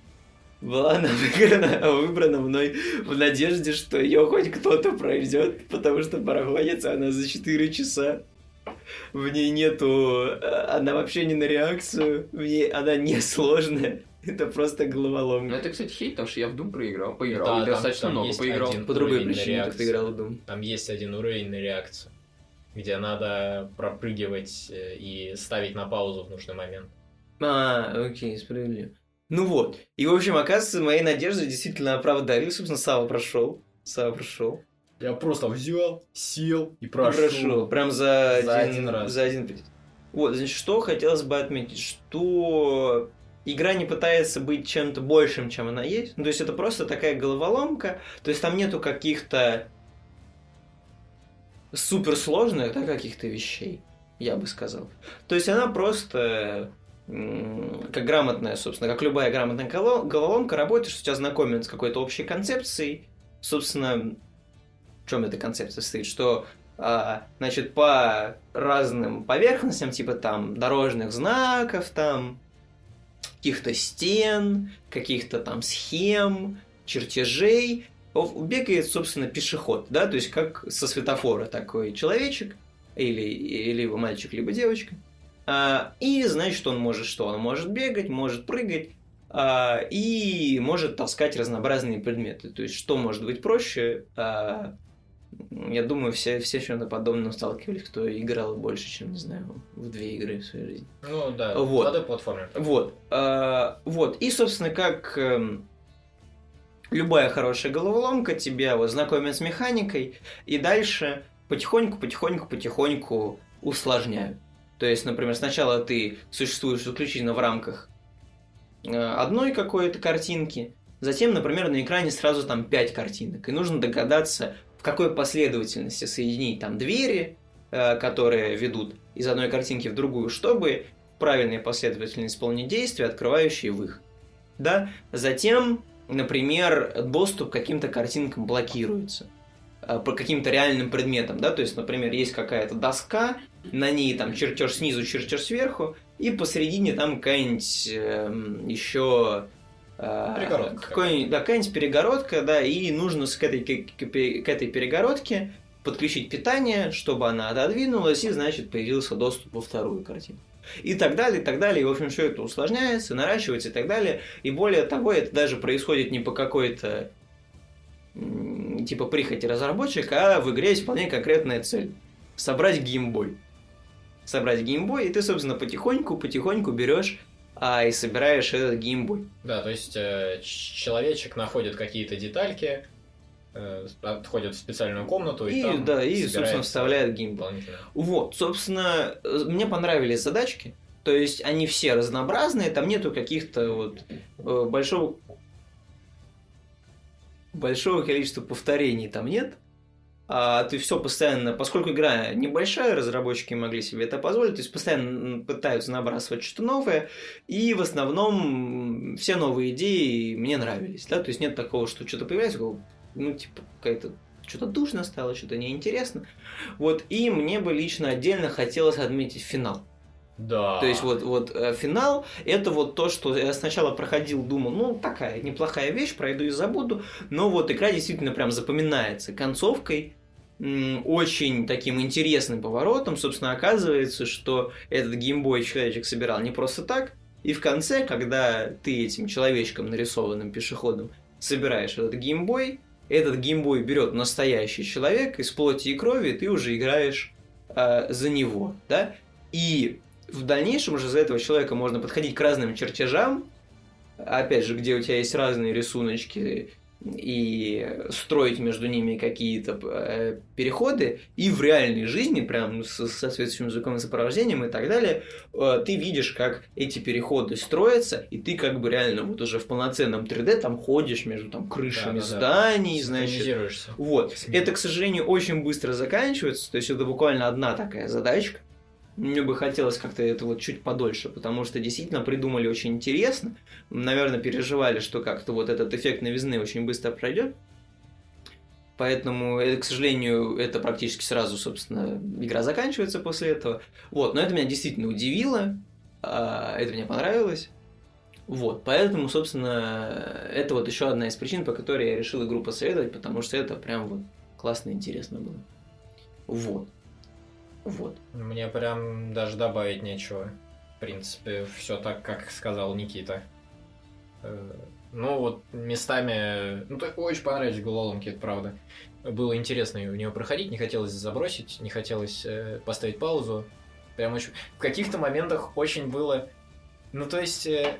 Была она выиграна, выбрана мной в надежде, что ее хоть кто-то пройдет, потому что проходится она за 4 часа. В ней нету... э, Она вообще не на реакцию, в ней она не сложная. Это просто Ну, головоломка. это, кстати, хейт, потому что я в Doom проиграл. Поиграл, Да, и там- достаточно там много есть поиграл. один- По другой уровень причине, как ты играл в Doom. Там есть один уровень на реакцию, где надо пропрыгивать э, и ставить на паузу в нужный момент. А, окей, справедливо. Ну вот. И, в общем, оказывается, мои надежды действительно оправдали. Собственно, Сава прошел. Сава прошел. Я просто взял, сел и Прошел. Прям за, За один, один раз. За один. Вот, значит, что хотелось бы отметить, что игра не пытается быть чем-то большим, чем она есть. Ну, то есть это просто такая головоломка. То есть там нету каких-то суперсложных, да, каких-то вещей, я бы сказал. То есть она просто как грамотная, собственно, как любая грамотная голо- головоломка работает, что тебя знакомят с какой-то общей концепцией. Собственно, в чем эта концепция стоит? Что а, значит, по разным поверхностям, типа там дорожных знаков, там каких-то стен, каких-то там схем, чертежей, бегает, собственно, пешеход, да, то есть как со светофора такой человечек, или, и- либо мальчик, либо девочка, и значит, он может что? Он может бегать, может прыгать, а, и может таскать разнообразные предметы. То есть, что может быть проще? А, я думаю, все, все чем-то подобным сталкивались, кто играл больше, чем, не знаю, в две игры в своей жизни. Ну да, Вот. вот. платформе. Вот. а, вот. И, собственно, как эм, любая хорошая головоломка, тебя вот знакомят с механикой, и дальше потихоньку, потихоньку, потихоньку усложняют. То есть, например, сначала ты существуешь исключительно в рамках э, одной какой-то картинки, затем, например, на экране сразу там пять картинок, и нужно догадаться, в какой последовательности соединить там двери, э, которые ведут из одной картинки в другую, чтобы в правильной последовательности исполнить действия, открывающие выход. Да? Затем, например, доступ к каким-то картинкам блокируется э, по каким-то реальным предметам, да, то есть, например, есть какая-то доска, на ней там чертеж снизу, чертеж сверху, и посередине там какая-нибудь эм, еще а, Перегородка какой, да, какая-нибудь перегородка, да, и нужно с- к этой, к, к- этой перегородке подключить питание, чтобы она отодвинулась, и, значит, появился доступ во вторую картину. И так далее, и так далее. И, в общем, все это усложняется, наращивается и так далее. И более того, это даже происходит не по какой-то типа прихоти разработчика, а в игре есть вполне конкретная цель. Собрать Game Boy. Собрать Game Boy, и ты, собственно, потихоньку, потихоньку берешь а, и собираешь этот Game Boy. Да, то есть э, человечек находит какие-то детальки, э, отходит в специальную комнату и, И, там да, и, собственно, вставляет Game Boy. Вот, собственно, э, мне понравились задачки. То есть они все разнообразные, там нету каких-то вот э, большого большого количества повторений там нет. А ты все постоянно, поскольку игра небольшая, разработчики могли себе это позволить, то есть постоянно пытаются набрасывать что-то новое, и в основном все новые идеи мне нравились, да, то есть нет такого, что что-то появляется, ну, типа, какая-то что-то душно стало, что-то неинтересно. Вот, и мне бы лично отдельно хотелось отметить финал. Да. То есть вот, вот э, финал это вот то, что я сначала проходил, думал, ну такая неплохая вещь, пройду и забуду, но вот игра действительно прям запоминается концовкой, очень таким интересным поворотом, собственно, оказывается, что этот геймбой человечек собирал не просто так, и в конце, когда ты этим человечком, нарисованным пешеходом, собираешь этот геймбой, этот геймбой берет настоящий человек из плоти и крови, и ты уже играешь э, за него, да, и в дальнейшем уже за этого человека можно подходить к разным чертежам, опять же, где у тебя есть разные рисуночки, и строить между ними какие-то э, переходы, и в реальной жизни, прям с соответствующим звуковым сопровождением и так далее, э, ты видишь, как эти переходы строятся, и ты как бы реально вот уже в полноценном 3D там ходишь между там крышами Да-да-да. зданий, значит, Синхронизируешься. вот. Это, к сожалению, очень быстро заканчивается. То есть это буквально одна такая задачка. Мне бы хотелось как-то это вот чуть подольше, потому что действительно придумали очень интересно. Наверное, переживали, что как-то вот этот эффект новизны очень быстро пройдет. Поэтому, это, к сожалению, это практически сразу, собственно, игра заканчивается после этого. Вот, но это меня действительно удивило, а, это мне понравилось. Вот, поэтому, собственно, это вот еще одна из причин, по которой я решил игру посоветовать, потому что это прям вот классно и интересно было. Вот. Вот. Мне прям даже добавить нечего. В принципе, все так, как сказал Никита. Э, Ну, вот местами... Ну, так очень понравились головоломки, это правда. Было интересно в нее проходить, не хотелось забросить, не хотелось э, поставить паузу. Прям очень... В каких-то моментах очень было... Ну, то есть, э,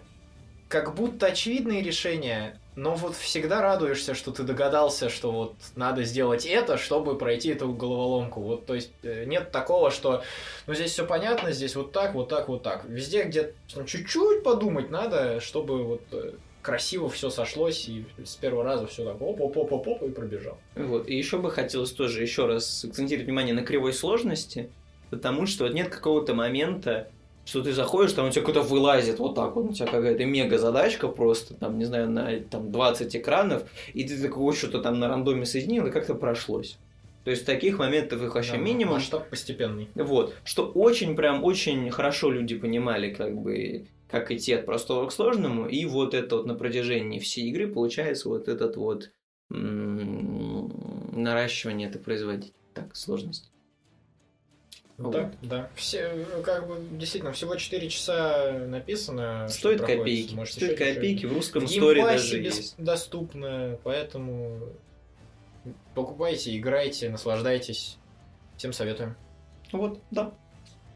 как будто очевидные решения, но вот всегда радуешься, что ты догадался, что вот надо сделать это, чтобы пройти эту головоломку. Вот, то есть, э, нет такого, что ну здесь все понятно, здесь вот так, вот так, вот так. Везде, где ну, чуть-чуть подумать надо, чтобы вот э, красиво все сошлось, и с первого раза все так оп-оп-оп-оп и пробежал. Вот. И еще бы хотелось тоже еще раз акцентировать внимание на кривой сложности, потому что вот нет какого-то момента, что ты заходишь, там у тебя кто-то вылазит вот так вот, у тебя какая-то мега задачка просто, там, не знаю, на там, 20 экранов, и ты такого что-то там на рандоме соединил, и как-то прошлось. То есть таких моментов их вообще Да, минимум. Масштаб постепенный. Вот. Что очень, прям, очень хорошо люди понимали, как бы, как идти от простого к сложному. И вот это вот на протяжении всей игры получается вот этот вот наращивание этой производить. Так, сложность. Ну Так, да. Все, э, как бы, действительно, всего 4 часа написано. Стоит копейки. Может, Стоит еще копейки, в русском В сторе даже есть. доступно, поэтому покупайте, играйте, наслаждайтесь. Всем советуем. Вот, да.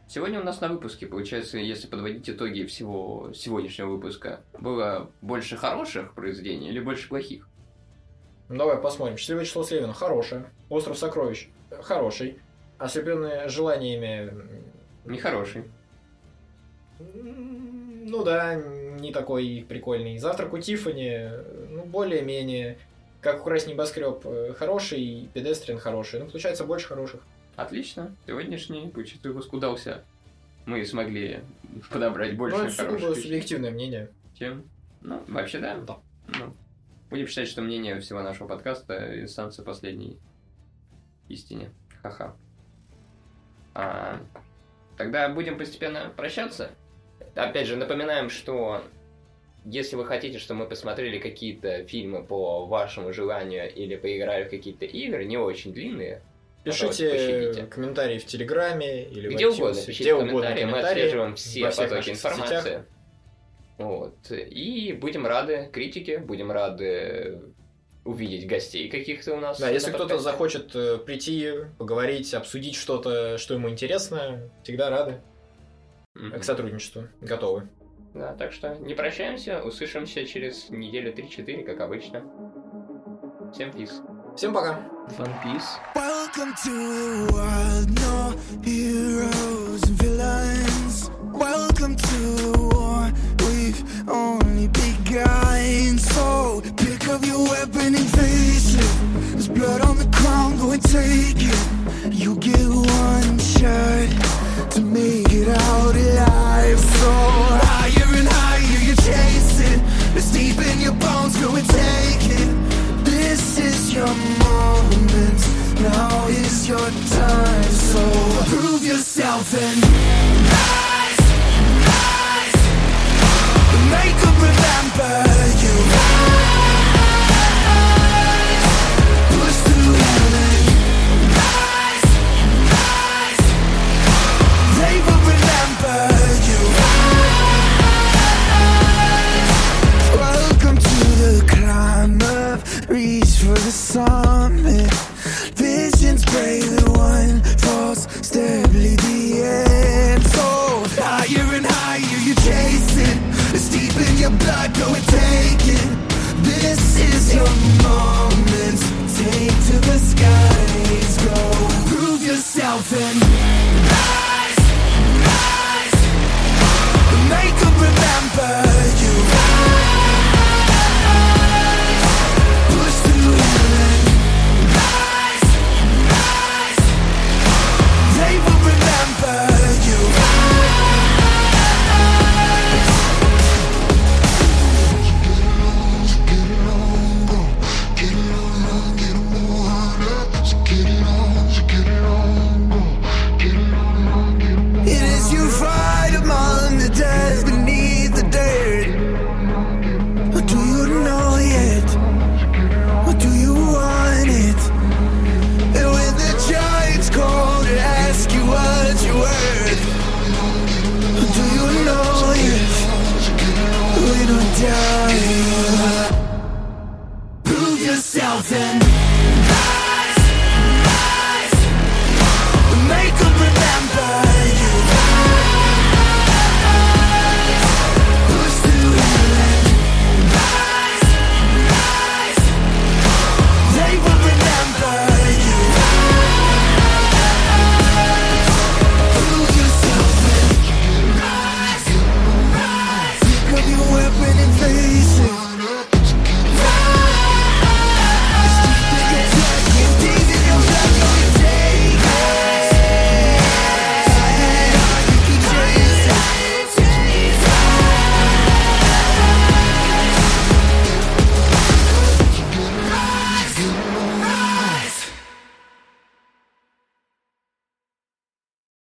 Сегодня у нас на выпуске, получается, если подводить итоги всего сегодняшнего выпуска, было больше хороших произведений или больше плохих? Ну, давай посмотрим. Счастливое число Слевина. Хорошее. Остров сокровищ. Хороший. Ослепленные желаниями. Нехороший. Ну да, не такой прикольный. Завтрак у Тиффани, ну, более-менее. Как украсть небоскреб. э, Хороший, педестрин хороший. Ну, получается, больше хороших. Отлично. Сегодняшний получается, выпуск удался. Мы смогли подобрать больше ну, это хороших вещей, субъективное мнение. чем... Ну, вообще, да. Да. Ну, будем считать, что мнение всего нашего подкаста инстанция последней истине. Ха-ха. А, тогда будем постепенно прощаться. Опять же, напоминаем, что если вы хотите, чтобы мы посмотрели какие-то фильмы по вашему желанию или поиграли в какие-то игры, не очень длинные, Пишите пощадите. комментарии в Телеграме или в Где iTunes, угодно, пишите где угодно комментарии, мы комментарии отслеживаем все потоки информации. Вот. И будем рады критике, будем рады увидеть гостей каких-то у нас. Да, если кто-то захочет э, прийти, поговорить, обсудить что-то, что ему интересно, всегда рады Мгм. к сотрудничеству, готовы. Да, так что не прощаемся, услышимся через неделю 3-4, как обычно. Всем пиз. Всем пока! One Piece. Welcome to the world, no heroes and villains. Welcome to the war, we've only begun. So pick up your weapon and face it. There's blood on the ground, go and take it. You get one shot